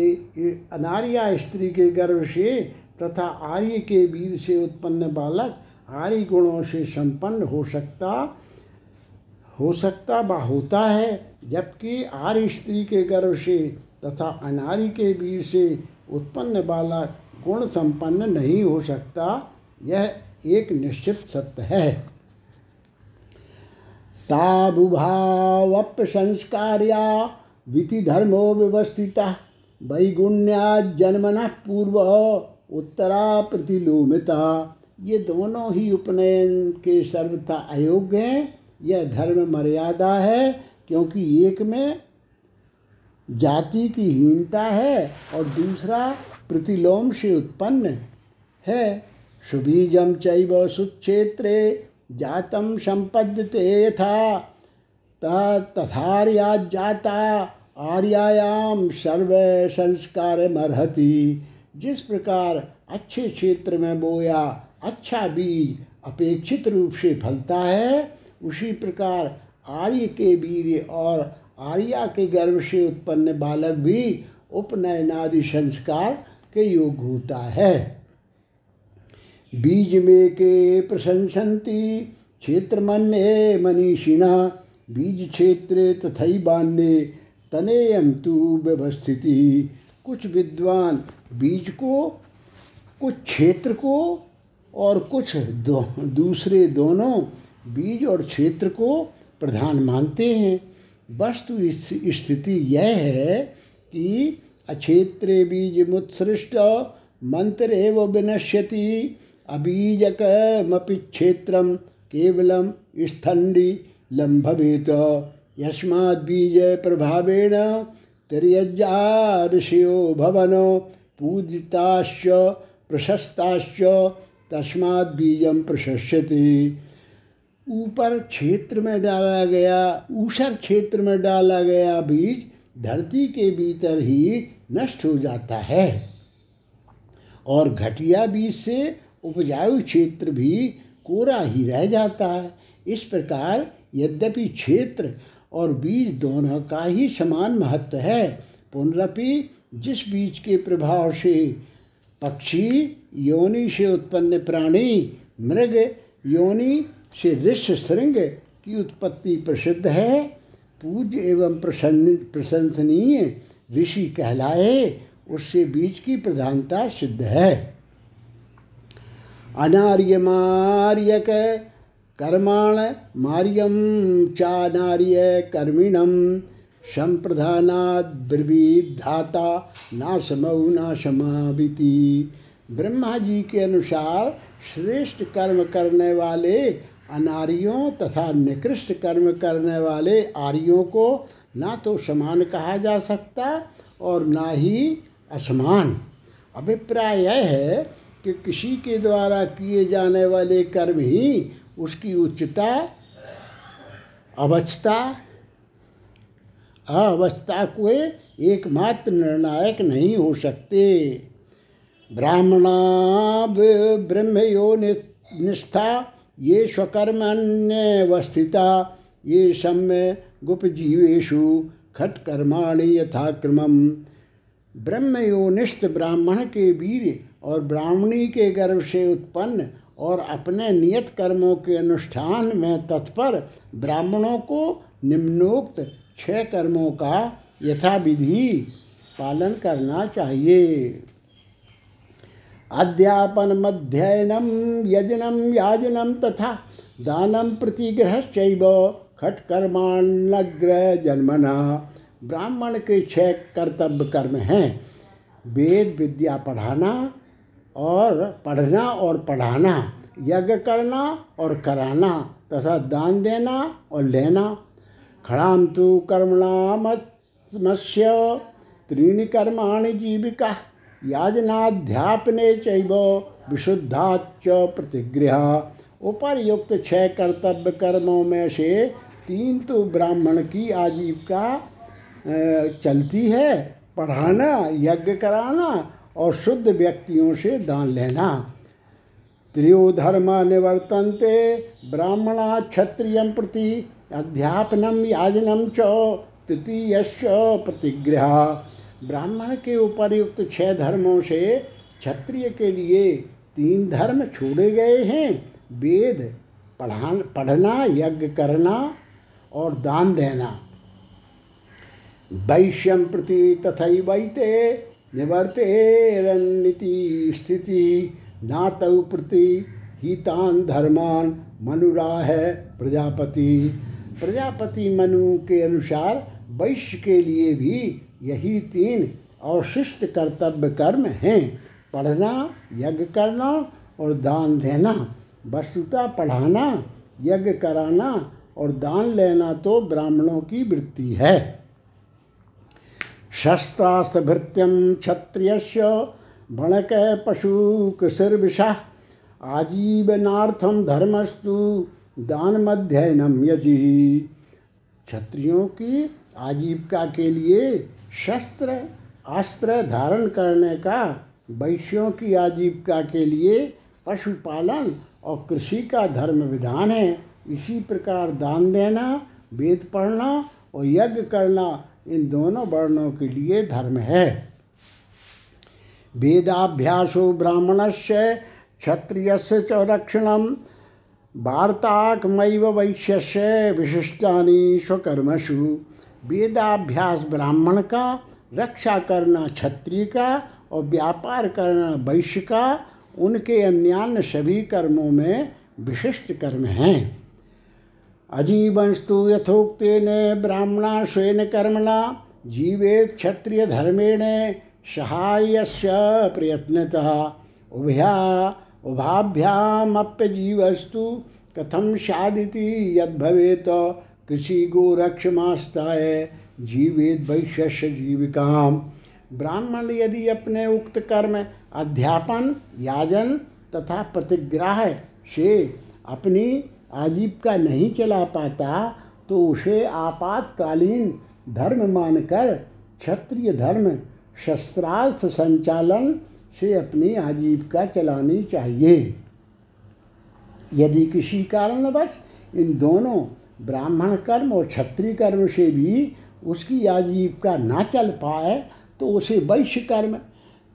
अनार्या स्त्री के गर्भ से तथा आर्य के वीर से उत्पन्न बालक आर्य गुणों से संपन्न हो सकता हो सकता व होता है, जबकि आर्य स्त्री के गर्भ से तथा अनारी के वीर से उत्पन्न बालक गुण संपन्न नहीं हो सकता, यह एक निश्चित सत्य है। ताबुभावप्य संस्कार्या विधि धर्मो व्यवस्थिता। वैगुण्या जन्मना पूर्व, उत्तरा प्रतिलोमिता। ये दोनों ही उपनयन के सर्वथा अयोग्य हैं। यह धर्म मर्यादा है, क्योंकि एक में जाति की हीनता है और दूसरा प्रतिलोम से उत्पन्न है। सुबीजम चैव सुक्षेत्रे जातम संपद्यते यथा। तथार्या जाता आर्यायाम सर्व संस्कार मरहति जिस प्रकार अच्छे क्षेत्र में बोया अच्छा बीज अपेक्षित रूप से फलता है, उसी प्रकार आर्य के वीर और आर्या के गर्भ से उत्पन्न बालक भी उपनयनादि संस्कार के योग होता है। बीज में के प्रशंसन्ति क्षेत्र मन मनीषिणा बीज क्षेत्र तथा बान्य तनेयम तु व्यवस्थिति। कुछ विद्वान बीज को कुछ क्षेत्र को और कुछ दो, दूसरे दोनों बीज और क्षेत्र को प्रधान मानते हैं। वस्तु स्थिति यह है कि अक्षेत्रे बीज मुत्सृष्ट मंत्र एवं विनश्यति अबीजकमपि क्षेत्र केवलम स्थंडी लंभवेत यस्माद्बीज प्रभावेण तिर्यज्जा ऋषियो भवन, पूजिताश्च, प्रशस्ताश्च बीजम प्रशस्यते। ऊपर क्षेत्र में डाला गया, ऊषर क्षेत्र में डाला गया बीज धरती के भीतर ही नष्ट हो जाता है। और घटिया बीज से उपजाऊ क्षेत्र भी कोरा ही रह जाता है। इस प्रकार यद्यपि क्षेत्र और बीज दोनों का ही समान महत्व है, पुनरपि जिस बीज के प्रभाव से पक्षी, योनि से उत्पन्न प्राणी, मृग, योनि से ऋष श्रृंग की उत्पत्ति प्रसिद्ध है पूज्य एवं प्रसन्न, प्रशंसनीय ऋषि कहलाए, उससे बीज की प्रधानता सिद्ध है। अनार्यमार्यक कर्माण मार्यम चानार्य कर्मिणम संप्रधानाद ब्रवीद धाता नाशमऊ नाशमाविति ब्रह्मा जी के अनुसार श्रेष्ठ कर्म करने वाले अनारियों तथा निकृष्ट कर्म करने वाले आर्यों को ना तो समान कहा जा सकता और ना ही असमान। अभिप्राय यह है कि किसी के द्वारा किए जाने वाले कर्म ही उसकी उच्चता अवस्था अवस्था को एकमात्र निर्णायक नहीं हो सकते। ब्राह्मणा ब्रह्मयो निष्ठा, ये स्वकर्मण्यवस्थिता, ये सम्य गुपजीवेशु खटकर्माणि यथाक्रमम। ब्रह्मयोनिष्ठ ब्राह्मण के वीर और ब्राह्मणी के गर्भ से उत्पन्न और अपने नियत कर्मों के अनुष्ठान में तत्पर ब्राह्मणों को निम्नोक्त छह कर्मों का यथाविधि पालन करना चाहिए। अध्यापन मध्ययनम यजनम याजनम तथा दानम प्रतिग्रहश्चैव खटकर्माण्यग्र जन्मना। ब्राह्मण के छह कर्तव्य कर्म हैं। वेद, विद्या पढ़ाना और पढ़ना और पढ़ाना, यज्ञ करना और कराना तथा दान देना और लेना। खड़ाम तो कर्मणामस्य त्रीणि कर्माणि जीविका, याजनाध्यापने चैव विशुद्धाच प्रतिगृह। उपरयुक्त छह कर्तव्य कर्मों में से तीन तो ब्राह्मण की आजीविका चलती है। पढ़ाना, यज्ञ कराना और शुद्ध व्यक्तियों से दान लेना। त्रियोधर्म निवर्तनते ब्राह्मणा क्षत्रिय प्रति अध्यापनम याजनम च तृतीय प्रतिग्रह। ब्राह्मण के उपरयुक्त छह धर्मों से क्षत्रिय के लिए तीन धर्म छोड़े गए हैं। वेद पढ़ा पढ़ना, यज्ञ करना और दान देना। वैश्यम प्रति तथा वैते निवर्ते रणनीति, स्थिति, नातौ प्रति हितान धर्मान मनुराह प्रजापति। प्रजापति मनु के अनुसार वैश्य के लिए भी यही तीन अवशिष्ट कर्तव्य कर्म हैं। पढ़ना, यज्ञ करना और दान देना। वस्तुता पढ़ाना, यज्ञ कराना और दान लेना तो ब्राह्मणों की वृत्ति है। शस्त्रास्त्रभृत्यम क्षत्रिय भणक पशु कृषिर्विषा आजीवनार्थम धर्मस्तु दान मध्ययनम यजी। क्षत्रियों की आजीविका के लिए शस्त्र, अस्त्र धारण करने का, वैश्यों की आजीविका के लिए पशुपालन और कृषि का धर्म विधान है। इसी प्रकार दान देना, वेद पढ़ना और यज्ञ करना इन दोनों वर्णों के लिए धर्म है। वेदाभ्यासो ब्राह्मण से क्षत्रिय च रक्षणम, वार्ताकमैव वैश्य विशिष्टानि स्वकर्मसु। वेदाभ्यास ब्राह्मण का, रक्षा करना क्षत्रिय का और व्यापार करना वैश्य का, उनके अन्यान्य सभी कर्मों में विशिष्ट कर्म हैं। अजीवंस्तु यथोक्तेन ब्राह्मणा स्वेन कर्मणा जीवेत क्षत्रिय धर्मेण सहायस्य प्रयत्नतः। उभया, उभाभ्यामप्यजीवस्तु कथम शादिति यद्भवेत? कृषि गोरक्षमास्ताय जीवेद वैश्य जीविकाम। ब्राह्मण यदि अपने उक्त कर्म, अध्यापन, याजन तथा प्रतिग्राह से अपनी आजीविका नहीं चला पाता तो उसे आपातकालीन धर्म मानकर क्षत्रिय धर्म, शस्त्रार्थ संचालन से अपनी आजीविका चलानी चाहिए। यदि किसी कारणवश इन दोनों ब्राह्मण कर्म और क्षत्रिय कर्म से भी उसकी आजीविका ना चल पाए तो उसे वैश्य कर्म,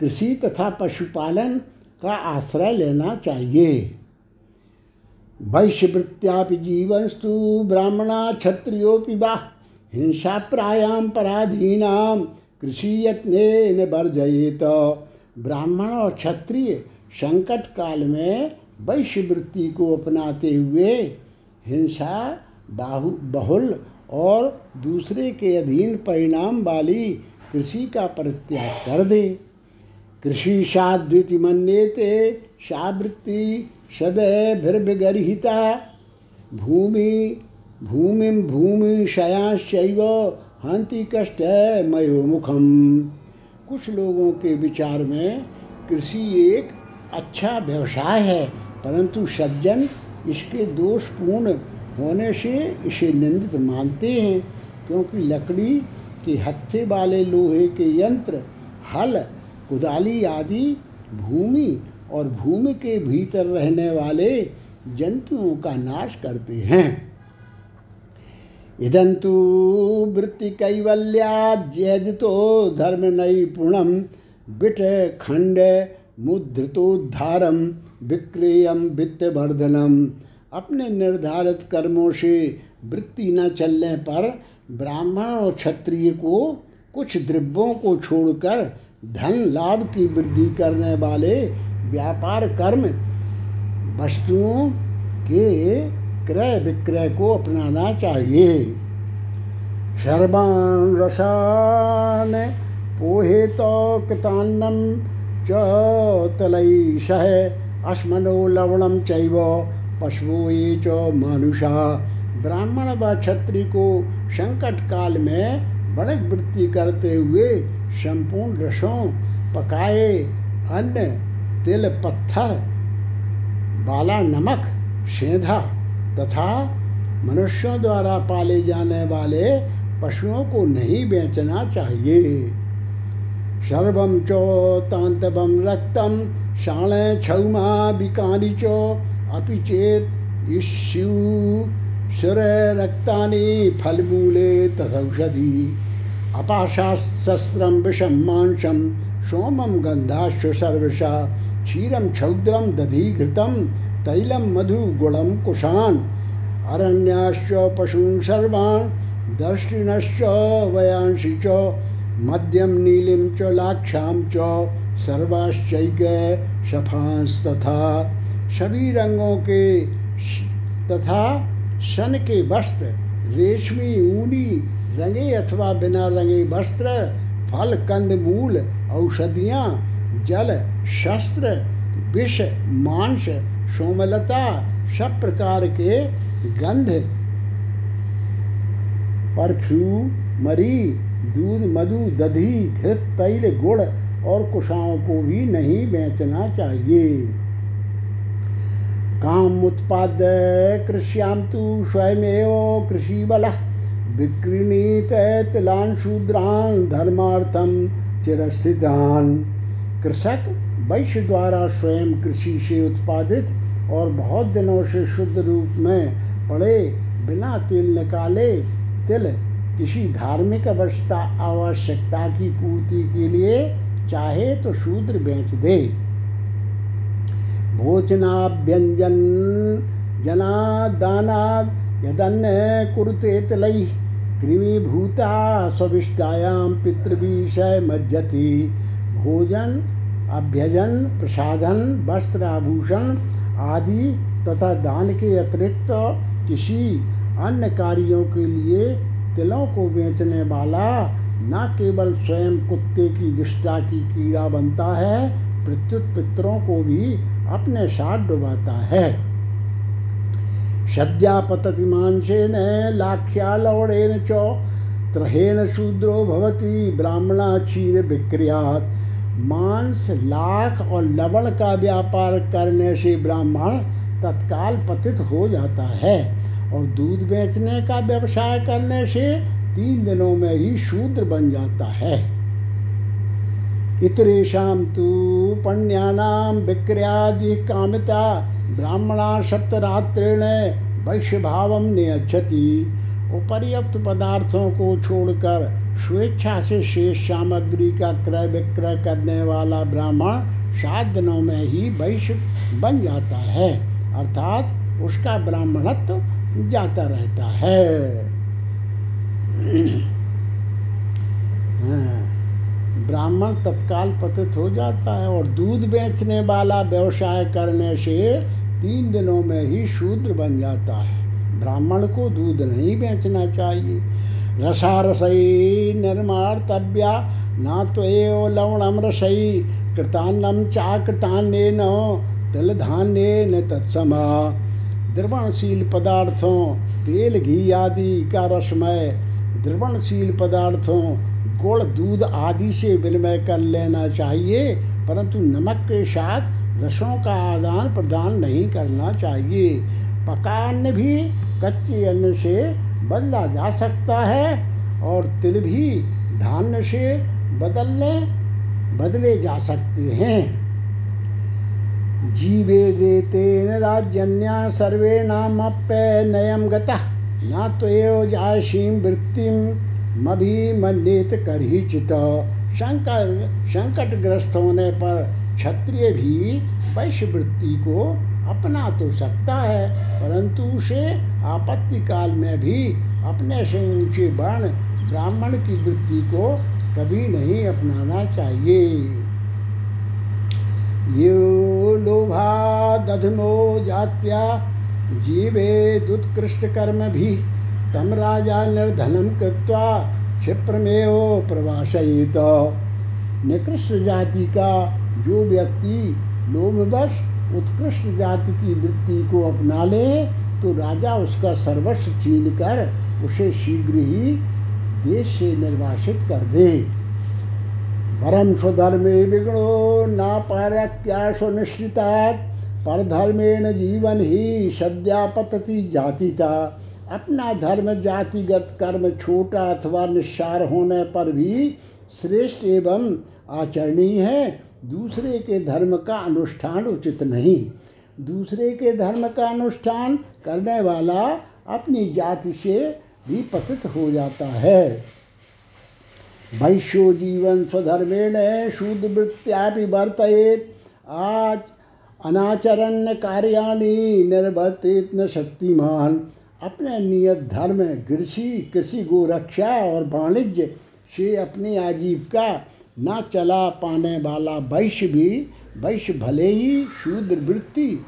कृषि तथा पशुपालन का आश्रय लेना चाहिए। वैश्यवृत्त्यापि जीवस्तु, ब्राह्मणा हिंसा प्रायाम पराधीनाम कृषि यत्न वर्जयेत। ब्राह्मण और क्षत्रिय संकट काल में वैश्य वृत्ति को अपनाते हुए हिंसा, बाहु, बहुल और दूसरे के अधीन परिणाम वाली कृषि का परित्याग कर दे। कृषि साद्विति मन्येते सावृत्ति सदैभिर्विगर्हिता भूमि भूमि भूमि शयाशैव हंति कष्ट मयो मुखम कुछ लोगों के विचार में कृषि एक अच्छा व्यवसाय है, परंतु सज्जन इसके दोषपूर्ण होने से इसे निंदित मानते हैं, क्योंकि लकड़ी के हत्थे वाले लोहे के यंत्र, हल, कुदाली आदि भूमि और भूमि के भीतर रहने वाले जंतुओं का नाश करते हैं। इदंतु वृत्ति कैवल्याद्यदितो धर्म नैपुणम बिट खंड मुद्रितोद्धारम विक्रियम वित्तवर्धनम। अपने निर्धारित कर्मों से वृत्ति न चलने पर ब्राह्मण और क्षत्रिय को कुछ द्रव्यों को छोड़कर धन लाभ की वृद्धि करने वाले व्यापार कर्म वस्तुओं के क्रय विक्रय को अपनाना चाहिए। सर्वान रसान पोहे कृतान्नम च तलैषः अश्मनो लवणम चैव पशुओं ये च मानुषा। ब्राह्मण व क्षत्रिय को संकट काल में बड़क वृत्ति करते हुए संपूर्ण रसों, पकाए अन्न तिल पत्थर, बाला नमक सेंधा तथा मनुष्यों द्वारा पाले जाने वाले पशुओं को नहीं बेचना चाहिए। सर्वम चो तांतवम रक्तम शाण क्षौमा, बिकानी चो, अपि चेत इष्यु, सुर फलमूले तथौषधि अपाशास्त्रम विषम मांसम सोमम गंधाश्व सर्वशा क्षीरम क्षौद्रम दधि घृतम तैलम मधु गुणम कुशान। अरण्याश्च पशून् सर्वान्, दर्शिनश्च वयांसि च मध्यम नीलिम च, लाक्षां च, सर्वाश्चैक शफांस्तथा। सभी रंगों के तथा सन के वस्त्र, रेशमी, ऊनी, रंगे अथवा बिना रंगे वस्त्र, फल, कंद, मूल, औषधियाँ जल, शस्त्र, विष, मांस, सोमलता, सब प्रकार के गंध। परफ्यूम मरी, दूध, मधु, दधी, घृत, तैल, गुड़ और कुशाओं को भी नहीं बेचना चाहिए। काम उत्पाद कृष्याम तो स्वयमेव कृषि बल विक्रीणीत तिलान शूद्रान धर्मार्थम चिरस्थितान कृषक वैश्य द्वारा स्वयं कृषि से उत्पादित और बहुत दिनों से शुद्ध रूप में पड़े, बिना तिल निकाले तिल किसी धार्मिक अवस्था, आवश्यकता की पूर्ति के लिए चाहे तो शूद्र बेच दे। भोजनाभ्यंजन जना दाना यदन्न कुरुते तलई कृमिभूता स्विष्टायाम पितृविषय मज्जति। भोजन, अभ्यजन प्रसादन वस्त्र आभूषण आदि तथा दान के अतिरिक्त किसी अन्य कार्यों के लिए तिलों को बेचने वाला न केवल स्वयं कुत्ते की विष्टा की कीड़ा बनता है, प्रत्युत पितरों को भी अपने साथ डुबाता है। सद्या पतति मांसेन लाख्या लवणेन च त्रहेण शूद्रो भवती ब्राह्मणा क्षीर विक्रियात। मांस, लाख और लवण का व्यापार करने से ब्राह्मण तत्काल पतित हो जाता है और दूध बेचने का व्यवसाय करने से तीन दिनों में ही शूद्र बन जाता है। इतरेशम तो पण्यानाम विक्रियादि कामिता ब्राह्मणा सप्तरात्रेण वैश्य भाव नियच्छति। उपर्युक्त पदार्थों को छोड़कर स्वेच्छा से शेष सामग्री का क्रय विक्रय करने वाला ब्राह्मण सात दिनों में ही वैश्य बन जाता है। अर्थात उसका ब्राह्मणत्व जाता रहता है। हाँ। ब्राह्मण तत्काल पतित हो जाता है और दूध बेचने वाला व्यवसाय करने से तीन दिनों में ही शूद्र बन जाता है। ब्राह्मण को दूध नहीं बेचना चाहिए। रसा रसई निर्मार्तव्या ना तो एव लवणम रसई कृतान्नम चा कृतान्य न तत्समा। द्रवणशील पदार्थों, तेल, घी आदि का रसमय। द्रवणशील पदार्थों, गुड़, दूध आदि से विनिमय कर लेना चाहिए, परंतु नमक के साथ रसों का आदान प्रदान नहीं करना चाहिए। पका अन्न भी कच्चे अन्न से बदला जा सकता है और तिल भी धान्य से बदलने, बदले जा सकते हैं। जीवे देते राज्यन्या सर्वे नाम नयम गता। न तो जायसीम वृत्तिम मभी मन्यत कर ही चित शंकर, संकटग्रस्त होने पर क्षत्रिय भी वैश्य वृत्ति को अपना तो सकता है, परंतु उसे आपत्ति काल में भी अपने से ऊँचे वर्ण ब्राह्मण की वृत्ति को कभी नहीं अपनाना चाहिए। यो लोभा दधमो जात्या, जीवे दुत्कृष्ट कर्म भी, तम राजा निर्धनम कृत्वा क्षिप्रमेव प्रवासित निकृष्ट जाति का जो व्यक्ति लोभवश उत्कृष्ट जाति की वृत्ति को अपना ले तो राजा उसका सर्वस्व छीन कर उसे शीघ्र ही देश से निर्वासित कर दे। परम स्वधर्मे बिगड़ो ना पारक्या सुनिश्चिता परधर्मेण जीवन ही सद्यापतति जाति था अपना धर्म, जातिगत कर्म, छोटा अथवा निस्सार होने पर भी श्रेष्ठ एवं आचरणीय है। दूसरे के धर्म का अनुष्ठान उचित नहीं। दूसरे के धर्म का अनुष्ठान करने वाला अपनी जाति से भी पतित हो जाता है। वैश्यो जीवन स्वधर्मेण शुद्ध वृत्त्यापि वर्तयेत। आज अनाचरण कार्याणी निर्वर्तित न शक्तिमान। अपने नियत धर्म कृषि कृषि गोरक्षा और वाणिज्य से अपनी आजीविका न चला पाने वाला वैश्य भी वैश्य भले ही शूद्र वृत्ति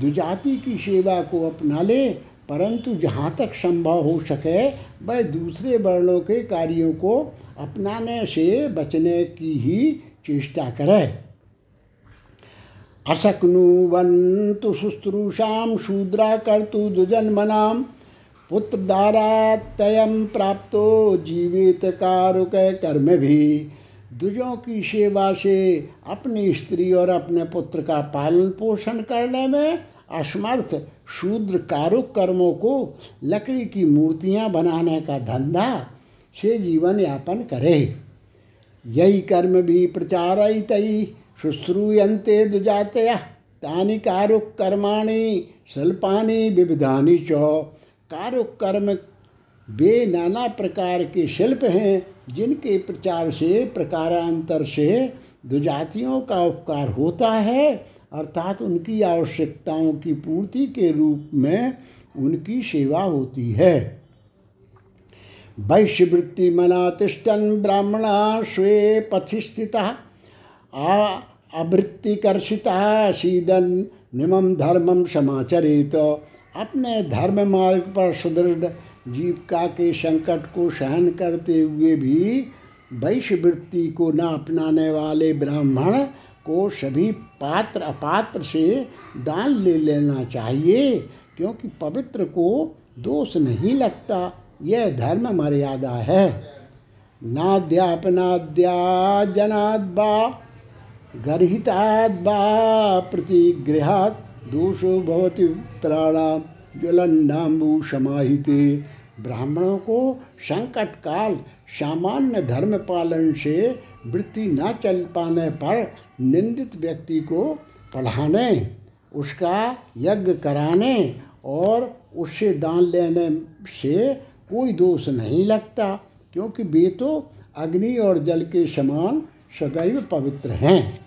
दुजाति की सेवा को अपना ले, परंतु जहाँ तक संभव हो सके, वह दूसरे वर्णों के कार्यों को अपनाने से बचने की ही चेष्टा करे। अशक्नुवन्तु शुश्रूषां शूद्रा कर्तु जीवित कारुक कर्म भी। दुजों की सेवा से अपनी स्त्री और अपने पुत्र का पालन पोषण करने में असमर्थ शूद्र कारुक कर्मों को लकड़ी की मूर्तियाँ बनाने का धंधा से जीवन यापन करे। यही कर्म भी प्रचार तई, शुश्रूयन्ते दुजातया, तानि कारुक कर्माणि शिल्पानि विविधानि च। कारुक कर्म वे नाना प्रकार के शिल्प हैं, जिनके प्रचार से, प्रकारांतर से दुजातियों का उपकार होता है, अर्थात उनकी आवश्यकताओं की पूर्ति के रूप में उनकी सेवा होती है। वैश्यवृत्ति मनातिष्ठन ब्राह्मणा स्वे पथि स्थिता आवृत्तिकर्षिता सीदन निमम धर्मम समाचरित। अपने धर्म मार्ग पर सुदृढ़ जीविका के संकट को सहन करते हुए भी वैश्यवृत्ति को न अपनाने वाले ब्राह्मण को सभी पात्र अपात्र से दान ले लेना चाहिए, क्योंकि पवित्र को दोष नहीं लगता, यह धर्म मर्यादा है। नाद्यापनाद्या जनाद्वा गर्हिताद्वा प्रतिगृहात् दोषो भवति प्राणाम ज्वलन्नाम्बु समाहिते ब्राह्मणों को संकट काल सामान्य धर्म पालन से वृत्ति न चल पाने पर निंदित व्यक्ति को पढ़ाने, उसका यज्ञ कराने और उससे दान लेने से कोई दोष नहीं लगता, क्योंकि वे तो अग्नि और जल के समान सदैव पवित्र हैं।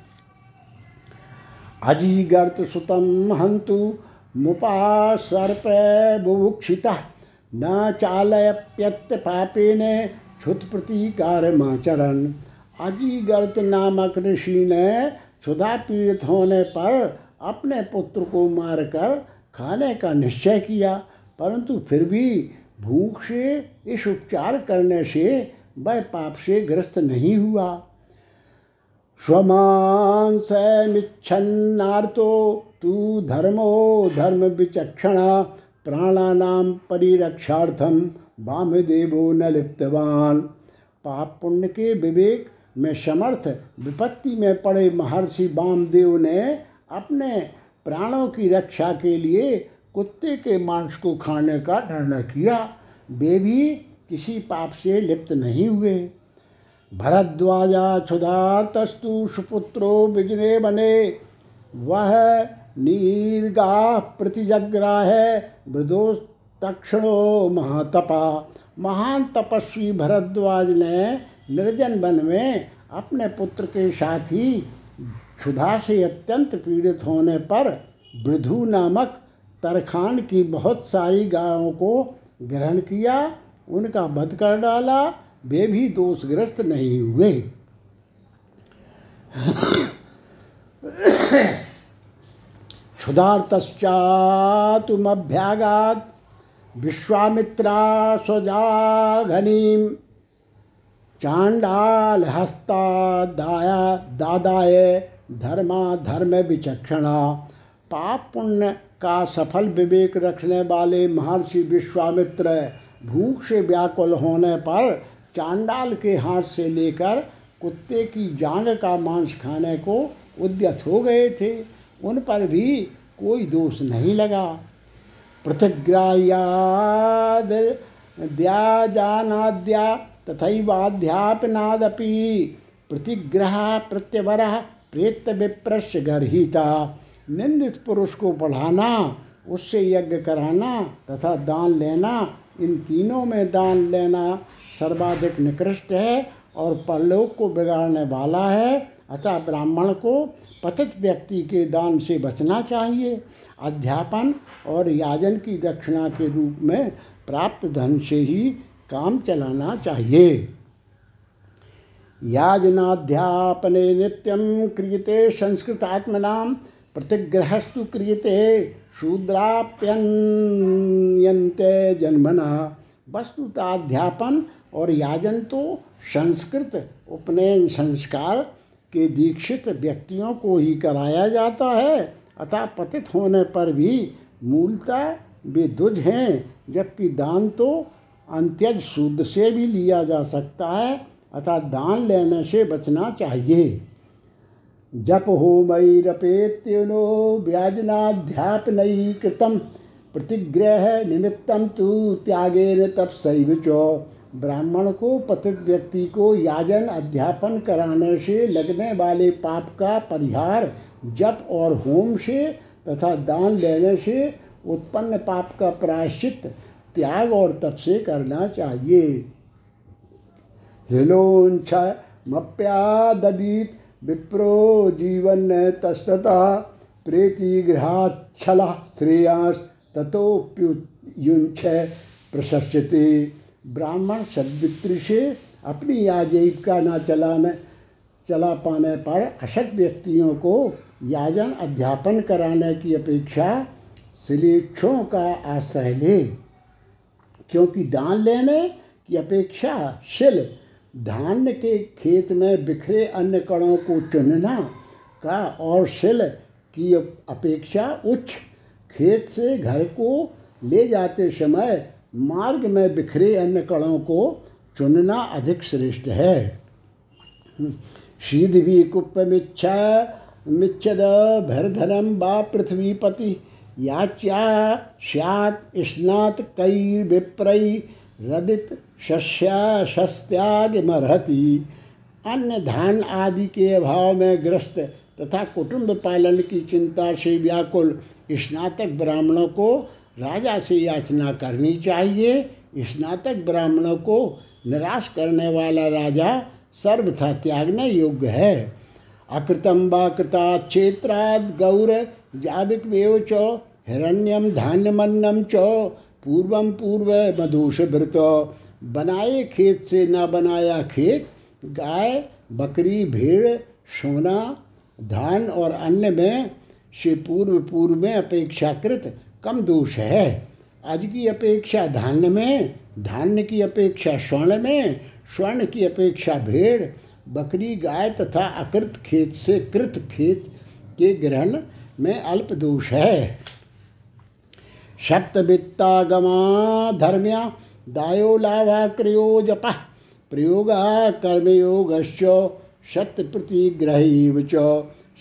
अजीगर्त सुतम हंतु मुपा सर्प बुभुक्षिता। न चालयप्यत पापेन क्षुत प्रतिकार माचरण अजीगर्त नामक ऋषि ने क्षुधा पीड़ित होने पर अपने पुत्र को मारकर खाने का निश्चय किया, परंतु फिर भी भूख से इस उपचार करने से वह पाप से ग्रस्त नहीं हुआ। स्वमांस मिच्छन्नार्तो तू धर्मो धर्म विचक्षणा प्राणानाम परिरक्षार्थम वामदेवो न लिप्तवान। पाप पुण्य के विवेक में समर्थ विपत्ति में पड़े महर्षि वामदेव ने अपने प्राणों की रक्षा के लिए कुत्ते के मांस को खाने का निर्णय किया। वे भी किसी पाप से लिप्त नहीं हुए। भरद्वाजा क्षुधातस्तु सुपुत्रो बिजने बने। वह नीर्गा प्रतिजग्राह मृदो तक्षणो महातपा। महान तपस्वी भरद्वाज ने निर्जन वन में अपने पुत्र के साथ ही क्षुधा से अत्यंत पीड़ित होने पर वृधु नामक तरखान की बहुत सारी गायों को ग्रहण किया, उनका वध कर डाला, वे भी दोषग्रस्त नहीं हुए। क्षुधार्तश्चातुमभ्यागात विश्वामित्रा स्वजाघनीम चांडाल हस्ता दाया दादाय धर्मा धर्म विचक्षणा पाप पुण्य का सफल विवेक रखने वाले महर्षि विश्वामित्र भूख से व्याकुल होने पर चांडाल के हाथ से लेकर कुत्ते की जांग का मांस खाने को उद्यत हो गए थे। उन पर भी कोई दोष नहीं लगा। पृथग्राह्याद द्या जानाद्या तथैवाध्यापनादपि प्रतिग्रह प्रत्यवर प्रेत विप्रश गर्ता निंदित पुरुष को पढ़ाना, उससे यज्ञ कराना तथा दान लेना, इन तीनों में दान लेना सर्वाधिक निकृष्ट है और परलोक को बिगाड़ने वाला है। अतः ब्राह्मण को पतित व्यक्ति के दान से बचना चाहिए, अध्यापन और याजन की दक्षिणा के रूप में प्राप्त धन से ही काम चलाना चाहिए। याजनाध्यापने नित्यं क्रियते संस्कृतात्मनां, प्रतिग्रहस्तु क्रियते शूद्राप्यन्यन्ते जन्मना। वस्तुताध्यापन और याजन तो संस्कृत उपनयन संस्कार के दीक्षित व्यक्तियों को ही कराया जाता है। अतः पतित होने पर भी मूलतः वे दुज हैं, जबकि दान तो अंत्यज शुद्ध से भी लिया जा सकता है, अतः दान लेने से बचना चाहिए। जप हो मई रपेत्यनो होमैरपेत्युनो व्याजनाध्यापनई कृतम, प्रतिग्रह निमित्तम तू तु त्यागेन तपसैव च। ब्राह्मण को पतित व्यक्ति को याजन अध्यापन कराने से लगने वाले पाप का परिहार जप और होम से तथा दान लेने से उत्पन्न पाप का प्रायश्चित त्याग और तप से करना चाहिए। हिलोंछ मप्यादीत विप्रो जीवन तस्तता प्रेतिगृहाच्छल श्रेयांस तथोप्युंछ प्रशस्यते। ब्राह्मण सदवित्री से अपनी आजीविका न चलाने, चला पाने पर अशक्त व्यक्तियों को याजन अध्यापन कराने की अपेक्षा शिलेक्षों का आश्रय ले। क्योंकि दान लेने की अपेक्षा शिल धान्य के खेत में बिखरे अन्य कणों को चुनना का और शिल की अपेक्षा उच्च खेत से घर को ले जाते समय मार्ग में बिखरे अन्य कणों को चुनना अधिक श्रेष्ठ है। शीधवी कुप्पमिच्छा मिच्छद, भरधरम व पृथ्वीपति याच्या स्यात् स्नात कई विप्रई रदित, शस्या शस्त्यागमर्हति अन्य धान आदि के अभाव में ग्रस्त तथा कुटुंब पालन की चिंता से व्याकुल स्नातक ब्राह्मणों को राजा से याचना करनी चाहिए। स्नातक ब्राह्मणों को निराश करने वाला राजा सर्वथा त्यागने योग्य है। अकृतम व कृता क्षेत्राद गौर जाविक च, हिरण्यम धान्यमन्नम च, पूर्वम पूर्व मधुष भृत। बनाए खेत से न बनाया खेत, गाय, बकरी, भेड़, सोना, धान और अन्य में से पूर्व पूर्व में अपेक्षाकृत कम दोष है। आज की अपेक्षा धान्य में, धान्य की अपेक्षा स्वर्ण में, स्वर्ण की अपेक्षा भेड़, बकरी, गाय तथा अकृत खेत से कृत खेत के ग्रहण में अल्प दोष है। सप्तवित्तागमा धर्म्या दायो लाभा क्रियो जप प्रयोगा कर्मयोगश्च सत्य प्रतिग्रह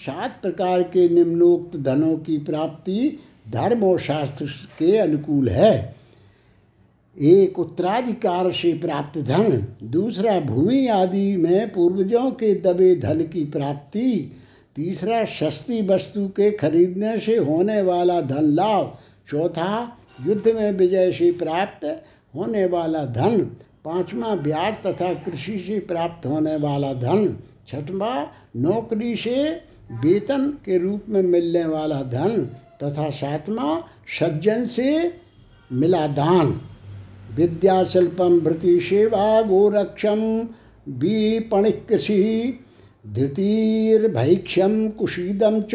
सात प्रकार के निम्नोक्त धनों की प्राप्ति धर्म और शास्त्र के अनुकूल है। एक उत्तराधिकार से प्राप्त धन, दूसरा भूमि आदि में पूर्वजों के दबे धन की प्राप्ति, तीसरा सस्ती वस्तु के खरीदने से होने वाला धन लाभ, चौथा युद्ध में विजय से प्राप्त होने वाला धन, पांचवा ब्याज तथा कृषि से प्राप्त होने वाला धन, छठवा नौकरी से वेतन के रूप में मिलने वाला धन तथा सातवां सज्जन से मिला दान विद्याशिल्पम भृति सेवा गोरक्षम विपणिक कृषि धृतिर्भैक्ष्यम कुशीदम च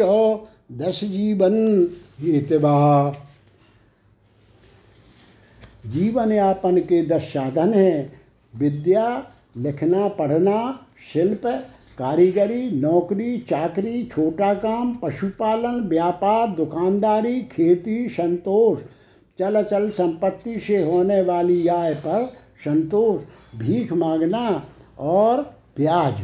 दस जीवन हेतवा। जीवन यापन के दस साधन हैं। विद्या, लिखना, पढ़ना, शिल्प कारीगरी, नौकरी, चाकरी, छोटा काम, पशुपालन, व्यापार, दुकानदारी, खेती, संतोष। चल चल संपत्ति से होने वाली आय पर संतोष, भीख मांगना और ब्याज।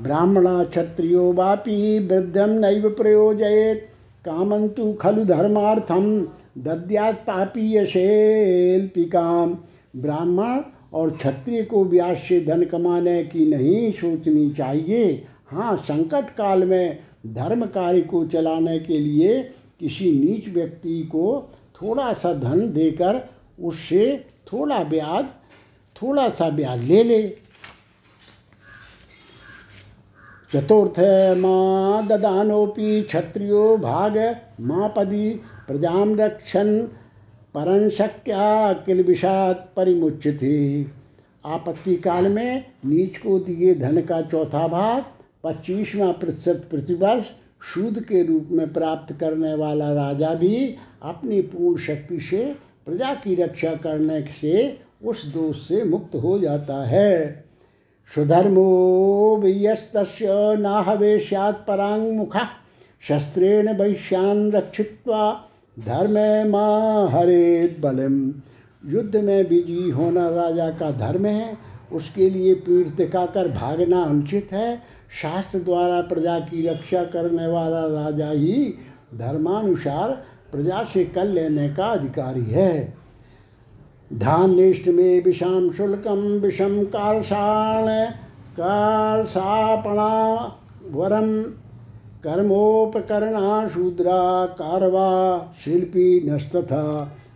ब्राह्मण क्षत्रियो वापी वृद्धम नैव प्रयोजयेत। कामंतु खलु धर्मार्थम दद्यात पापीय शेल्पिकाम ब्राह्मण और क्षत्रिय को ब्याज से धन कमाने की नहीं सोचनी चाहिए। हाँ संकट काल में धर्म कार्य को चलाने के लिए किसी नीच व्यक्ति को थोड़ा सा धन देकर उससे थोड़ा ब्याज, थोड़ा सा ब्याज ले ले। चतुर्थ माँ ददानोपि क्षत्रियो भाग मापदी प्रजा रक्षन। परन शक्या किल विषाद परिमुच्यते। आपत्ति काल में नीच को दिए धन का चौथा भाग, पच्चीसवा प्रतिशत प्रतिवर्ष सूद के रूप में प्राप्त करने वाला राजा भी अपनी पूर्ण शक्ति से, प्रजा की रक्षा करने से उस दोष से मुक्त हो जाता है। सुधर्मो वियस्त नाहवेश्यात परांगमुखा शस्त्रेण वैश्यान रक्षित्वा धर्म माँ हरे बलम। युद्ध में विजयी होना राजा का धर्म है, उसके लिए पीठ दिखाकर भागना अनुचित है। शास्त्र द्वारा प्रजा की रक्षा करने वाला राजा ही धर्मानुसार प्रजा से कल लेने का अधिकारी है। धान्यष्ट में विषाम शुल्कम विषम कारषाण कारसापणा वरम कर्मोपकरणा शूद्रा कारवा शिल्पी नस्तथा।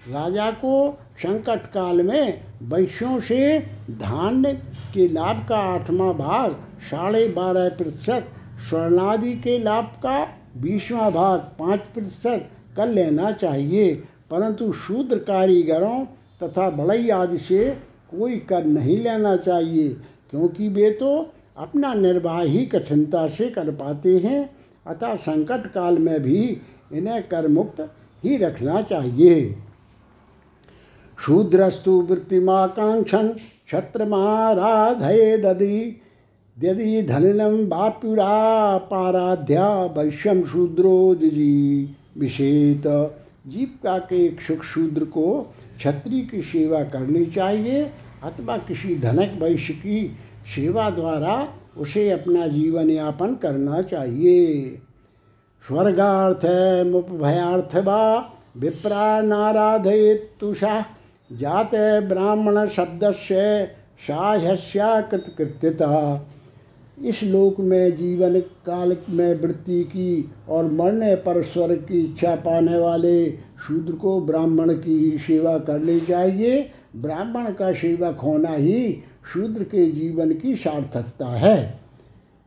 राजा को संकट काल में वैश्यों से धान्य के लाभ का आठवां भाग, साढ़े बारह प्रतिशत, स्वर्णादि के लाभ का बीसवां भाग, पाँच प्रतिशत कर लेना चाहिए। परंतु शूद्र कारीगरों तथा बढ़ई आदि से कोई कर नहीं लेना चाहिए, क्योंकि वे तो अपना निर्वाह ही कठिनता से कर पाते हैं। अतः संकट काल में भी इन्हें कर मुक्त ही रखना चाहिए। शूद्रस्तु वृत्तिमाकांक्षन क्षत्रमाराधये दधि यदि धनिनम बाप्युरा पाराध्या वैश्यम शूद्रो जिजी। विषेत जीविका के इच्छुक शूद्र को क्षत्रिय की सेवा करनी चाहिए अथवा किसी धनक वैश्य की सेवा द्वारा उसे अपना जीवन यापन करना चाहिए। स्वर्गार्थ मुपभयार्थ वा विप्रा नाराधयेत तुषा जात ब्राह्मण शब्द से साहस्याकृतकृत्यता इस लोक में जीवन काल में वृत्ति की और मरने पर स्वर्ग की इच्छा पाने वाले शूद्र को ब्राह्मण की सेवा करनी चाहिए। ब्राह्मण का सेवक होना ही शूद्र के जीवन की सार्थकता है।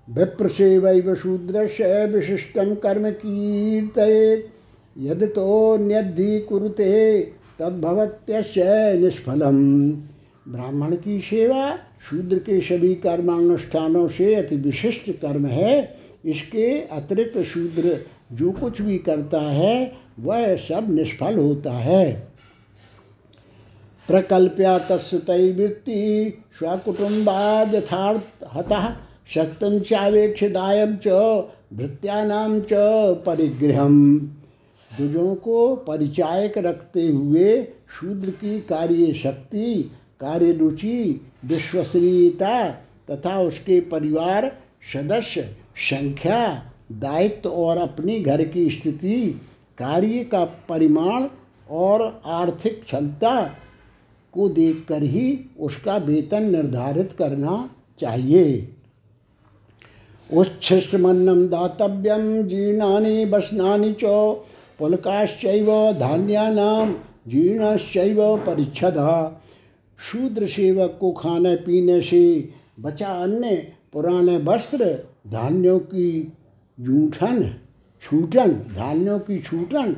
विप्र से वैव शूद्र से विशिष्टम कर्म कीर्त यद तो न्यधि कुरुते तद्भवत्यस्य निष्फलम। ब्राह्मण की सेवा शूद्र के सभी कर्मानुष्ठानों से अति विशिष्ट कर्म है। इसके अतिरिक्त शूद्र जो कुछ भी करता है, वह सब निष्फल होता है। प्रकल्प्या तस्वृत्ति स्वकुटुम्बाद यथार्थ हतः शक्तं चावेक्षदायं च भृत्यानां च परिग्रहम् दुजों को परिचायक रखते हुए शूद्र की कार्य शक्ति कार्य रुचि विश्वसनीयता तथा उसके परिवार, सदस्य, संख्या, दायित्व और अपनी घर की स्थिति, कार्य का परिमाण और आर्थिक क्षमता को देखकर ही उसका वेतन निर्धारित करना चाहिए। उच्छिष्टमन्नम दातव्यम जीर्णानि बसनानि चो, पुलकाश्चैव धान्यानाम जीर्णश्चैव परिच्छदा। शूद्र सेवक को खाने पीने से बचा अन्य पुराने वस्त्र, धान्यों की जूठन, छूटन, धान्यों की छूटन,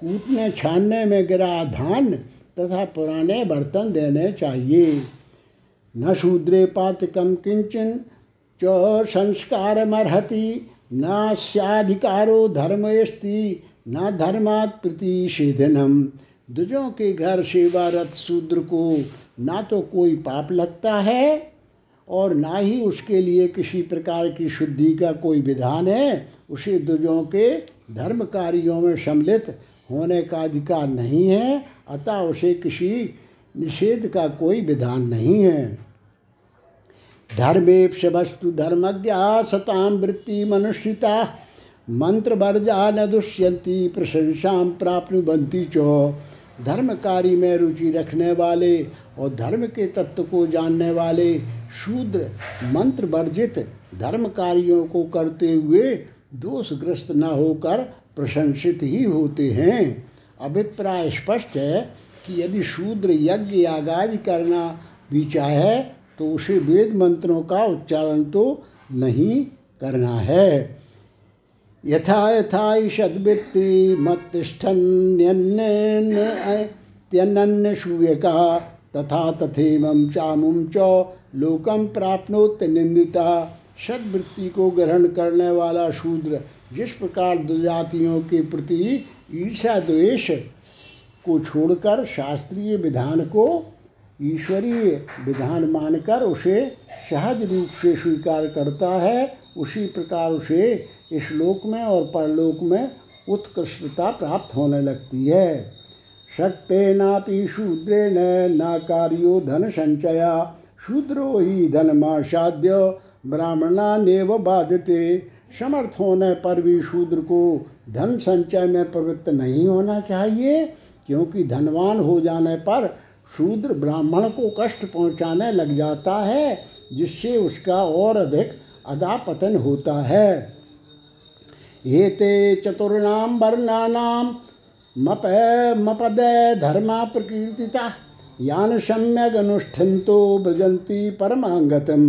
कूटने छानने में गिरा धान तथा पुराने बर्तन देने चाहिए। न शूद्रे पातकम किंचन च संस्कार मरहति न स्याधिकारो धर्मस्ति न धर्मात् प्रतिषेधनम। दुजों के घर सेवारत शूद्र को ना तो कोई पाप लगता है और ना ही उसके लिए किसी प्रकार की शुद्धि का कोई विधान है। उसे दुजों के धर्म कार्यों में सम्मिलित होने का अधिकार नहीं है। अतः उसे किसी निषेध का कोई विधान नहीं है। धर्मेप्स वस्तु धर्मज्ञा सताम वृत्ति मनुष्यता, मंत्र वर्जा न दुष्यंती, प्रशंसा प्राप्नुबंती चो। धर्म कार्य में रुचि रखने वाले और धर्म के तत्व को जानने वाले शूद्र, मंत्र वर्जित धर्म कार्यों को करते हुए दोषग्रस्त न होकर प्रशंसित ही होते हैं। अभिप्राय स्पष्ट है कि यदि शूद्र यज्ञ यागादि करना भी चाहे तो उसे वेद मंत्रों का उच्चारण तो नहीं करना है। यथा यथा ईषद्वृत्ति मत्तिष्ठन्यन्य शूयका तथा तथेमं चामुम च लोकम प्राप्नोत निंदिता सदवृत्ति को ग्रहण करने वाला शूद्र जिस प्रकार दुजातियों के प्रति ईर्षा द्वेष को छोड़कर शास्त्रीय विधान को ईश्वरीय विधान मानकर उसे सहज रूप से स्वीकार करता है, उसी प्रकार उसे इस लोक में और परलोक में उत्कृष्टता प्राप्त होने लगती है। शक्तेनापि शूद्रेण न ना कार्यो धन संचया, शूद्रो ही धन मासाद्य ब्राह्मणा नेव बाधते, समर्थ होने पर भी शूद्र को धन संचय में प्रवृत्त नहीं होना चाहिए, क्योंकि धनवान हो जाने पर शूद्र ब्राह्मण को कष्ट पहुँचाने लग जाता है, जिससे उसका और अधिक अदापतन होता है। ये ते चतुर्णाम वर्णानाम मप मपद धर्मा प्रकीर्तिता, यान सम्यक अनुष्ठन तो ब्रजंती परमांगतम।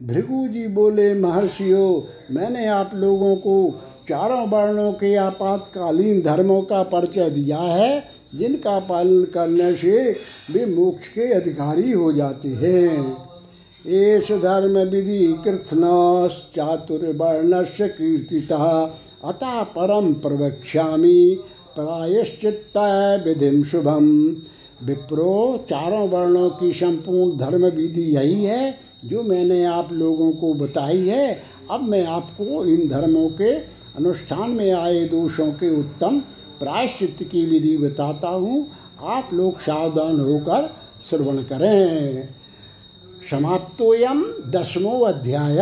भृगु जी बोले, महर्षियों, मैंने आप लोगों को चारों वर्णों के आपातकालीन धर्मों का परिचय दिया है, जिनका पालन करने से वे मोक्ष के अधिकारी हो जाते हैं। एस धर्म विधि कृत्नस चातुर्वर्ण से कीर्तिता, अतः परम प्रवक्ष्यामी प्रायश्चित विधि शुभम। विप्रो, चारों वर्णों की संपूर्ण धर्म विधि यही है, जो मैंने आप लोगों को बताई है। अब मैं आपको इन धर्मों के अनुष्ठान में आए दोषों के उत्तम प्रायश्चित की विधि बताता हूँ। आप लोग सावधान होकर श्रवण करें। समाप्तोयम दसमो अध्याय।